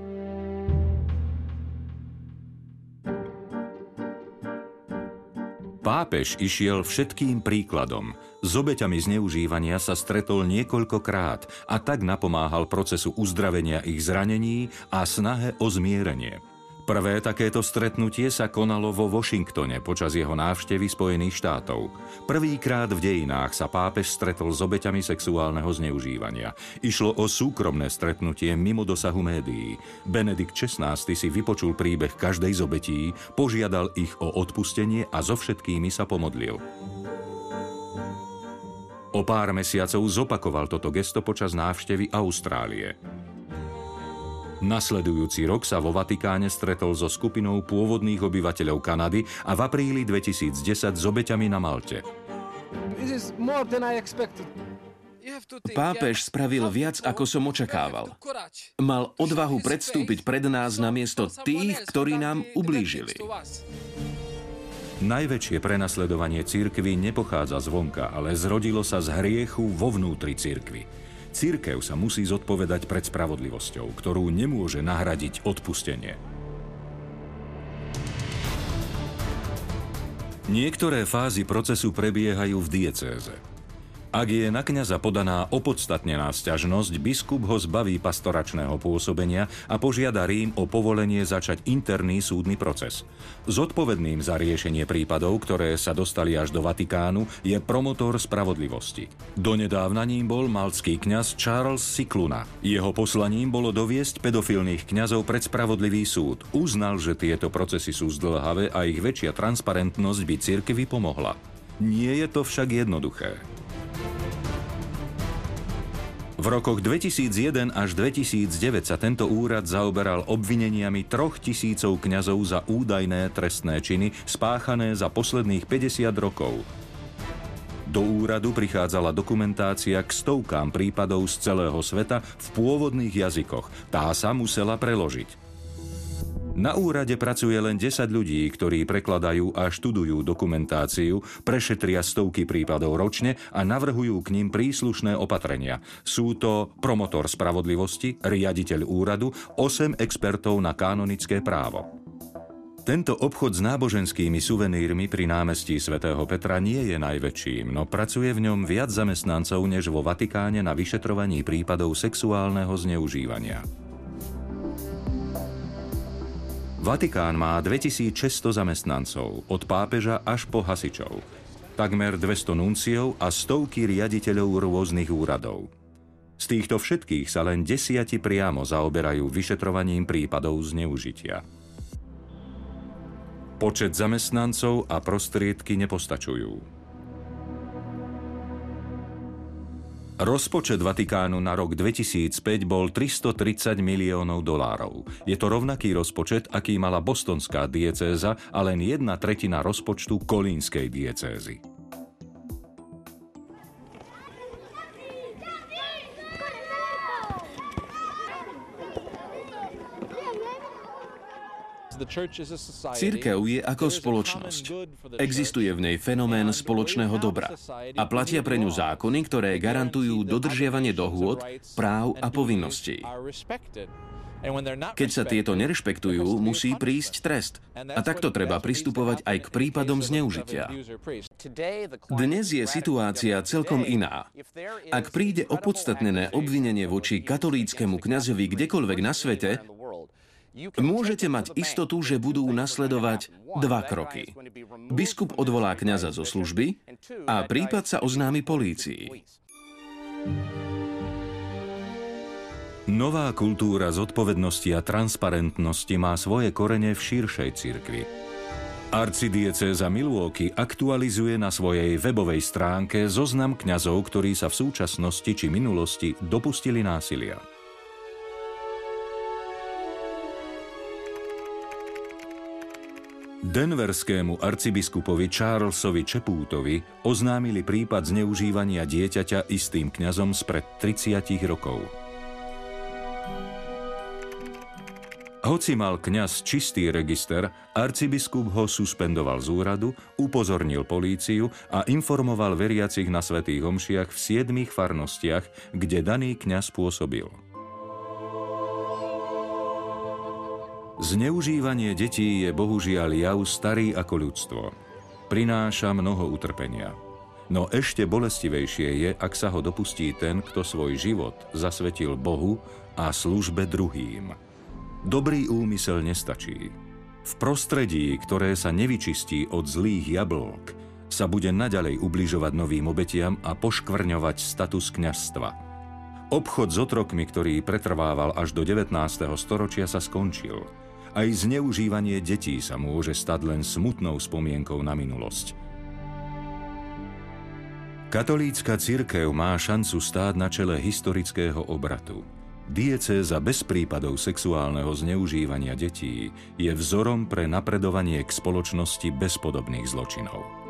Pápež išiel všetkým príkladom. S obeťami zneužívania sa stretol niekoľkokrát a tak napomáhal procesu uzdravenia ich zranení a snahe o zmierenie. Prvé takéto stretnutie sa konalo vo Washingtone počas jeho návštevy Spojených štátov. Prvýkrát v dejinách sa pápež stretol s obeťami sexuálneho zneužívania. Išlo o súkromné stretnutie mimo dosahu médií. Benedikt XVI si vypočul príbeh každej z obetí, požiadal ich o odpustenie a so všetkými sa pomodlil. O pár mesiacov zopakoval toto gesto počas návštevy Austrálie. Nasledujúci rok sa vo Vatikáne stretol so skupinou pôvodných obyvateľov Kanady a v apríli 2010 s obeťami na Malte. Pápež spravil viac, ako som očakával. Mal odvahu predstúpiť pred nás na miesto tých, ktorí nám ublížili. Najväčšie prenasledovanie církvy nepochádza zvonka, ale zrodilo sa z hriechu vo vnútri církvy. Církev sa musí zodpovedať pred spravodlivosťou, ktorú nemôže nahradiť odpustenie. Niektoré fázy procesu prebiehajú v diecéze. Ak je na kňaza podaná opodstatnená sťažnosť, biskup ho zbaví pastoračného pôsobenia a požiada Rím o povolenie začať interný súdny proces. Zodpovedným za riešenie prípadov, ktoré sa dostali až do Vatikánu, je promotor spravodlivosti. Donedávna ním bol malcký kňaz Charles Sikluna. Jeho poslaním bolo doviesť pedofilných kňazov pred spravodlivý súd. Uznal, že tieto procesy sú zdlhavé a ich väčšia transparentnosť by cirkvi pomohla. Nie je to však jednoduché. V rokoch 2001 až 2009 sa tento úrad zaoberal obvineniami troch tisícov kňazov za údajné trestné činy spáchané za posledných 50 rokov. Do úradu prichádzala dokumentácia k stovkám prípadov z celého sveta v pôvodných jazykoch. Tá sa musela preložiť. Na úrade pracuje len 10 ľudí, ktorí prekladajú a študujú dokumentáciu, prešetria stovky prípadov ročne a navrhujú k ním príslušné opatrenia. Sú to promotor spravodlivosti, riaditeľ úradu, 8 expertov na kanonické právo. Tento obchod s náboženskými suvenírmi pri námestí svätého Petra nie je najväčším, no pracuje v ňom viac zamestnancov než vo Vatikáne na vyšetrovaní prípadov sexuálneho zneužívania. Vatikán má 2600 zamestnancov, od pápeža až po hasičov. Takmer 200 nunciov a stovky riaditeľov rôznych úradov. Z týchto všetkých sa len desiati priamo zaoberajú vyšetrovaním prípadov zneužitia. Počet zamestnancov a prostriedky nepostačujú. Rozpočet Vatikánu na rok 2005 bol 330 miliónov dolárov. Je to rovnaký rozpočet, aký mala bostonská diecéza a len jedna tretina rozpočtu kolínskej diecézy. Církev je ako spoločnosť. Existuje v nej fenomén spoločného dobra a platia pre ňu zákony, ktoré garantujú dodržiavanie dohôd, práv a povinností. Keď sa tieto nerešpektujú, musí prísť trest. A takto treba pristupovať aj k prípadom zneužitia. Dnes je situácia celkom iná. Ak príde opodstatnené obvinenie voči katolíckému kňazovi kdekoľvek na svete, Môžete mať istotu, že budú nasledovať dva kroky. Biskup odvolá kňaza zo služby a prípad sa oznámi polícii. Nová kultúra zodpovednosti a transparentnosti má svoje korene v širšej cirkvi. Arcidiecéza Milwaukee aktualizuje na svojej webovej stránke zoznam kňazov, ktorí sa v súčasnosti či minulosti dopustili násilia. Denverskému arcibiskupovi Charlesovi Čepútovi oznámili prípad zneužívania dieťaťa istým kňazom spred 30 rokov. Hoci mal kňaz čistý register, arcibiskup ho suspendoval z úradu, upozornil políciu a informoval veriacich na svetých homšiach v siedmých farnostiach, kde daný kňaz pôsobil. Zneužívanie detí je bohužiaľ jav starý ako ľudstvo. Prináša mnoho utrpenia. No ešte bolestivejšie je, ak sa ho dopustí ten, kto svoj život zasvetil Bohu a službe druhým. Dobrý úmysel nestačí. V prostredí, ktoré sa nevyčistí od zlých jablok, sa bude naďalej ubližovať novým obetiam a poškvrňovať status kňazstva. Obchod s otrokmi, ktorý pretrvával až do 19. storočia, sa skončil. Aj zneužívanie detí sa môže stať len smutnou spomienkou na minulosť. Katolícka církev má šancu stáť na čele historického obratu. Diecéza bez prípadov sexuálneho zneužívania detí je vzorom pre napredovanie k spoločnosti bez podobných zločinov.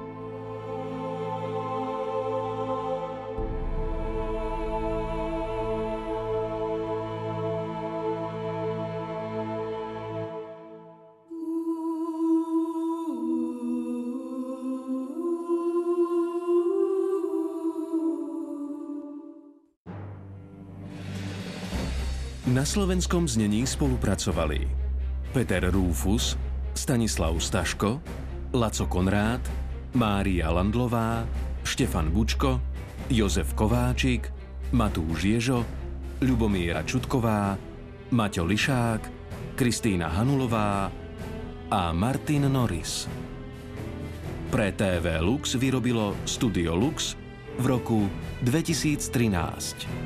Na slovenskom znení spolupracovali Peter Rúfus, Stanislav Staško, Laco Konrád, Mária Landlová, Štefan Bučko, Jozef Kováčik, Matúš Ježo, Ľubomíra Čutková, Maťo Lišák, Kristýna Hanulová a Martin Norris. Pre TV Lux vyrobilo Studio Lux v roku 2013.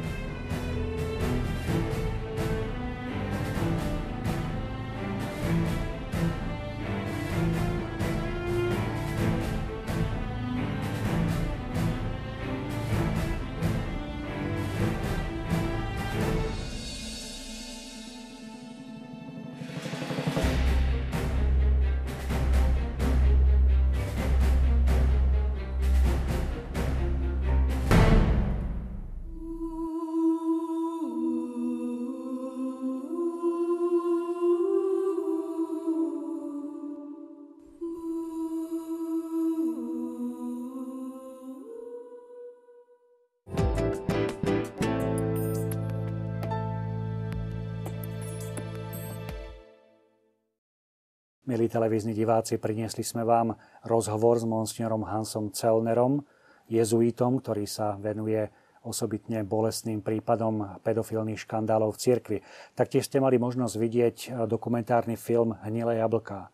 Milí televízni diváci, priniesli sme vám rozhovor s monsignorom Hansom Celnerom, jezuitom, ktorý sa venuje osobitne bolestným prípadom pedofilných škandálov v cirkvi. Taktiež ste mali možnosť vidieť dokumentárny film Hnilé jablká.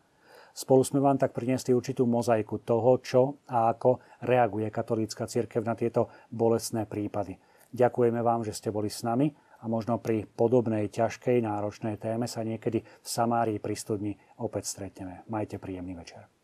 Spolu sme vám tak priniesli určitú mozaiku toho, čo a ako reaguje katolícka cirkev na tieto bolestné prípady. Ďakujeme vám, že ste boli s nami a možno pri podobnej ťažkej náročnej téme sa niekedy v Samárii pri studni opäť stretneme. Majte príjemný večer.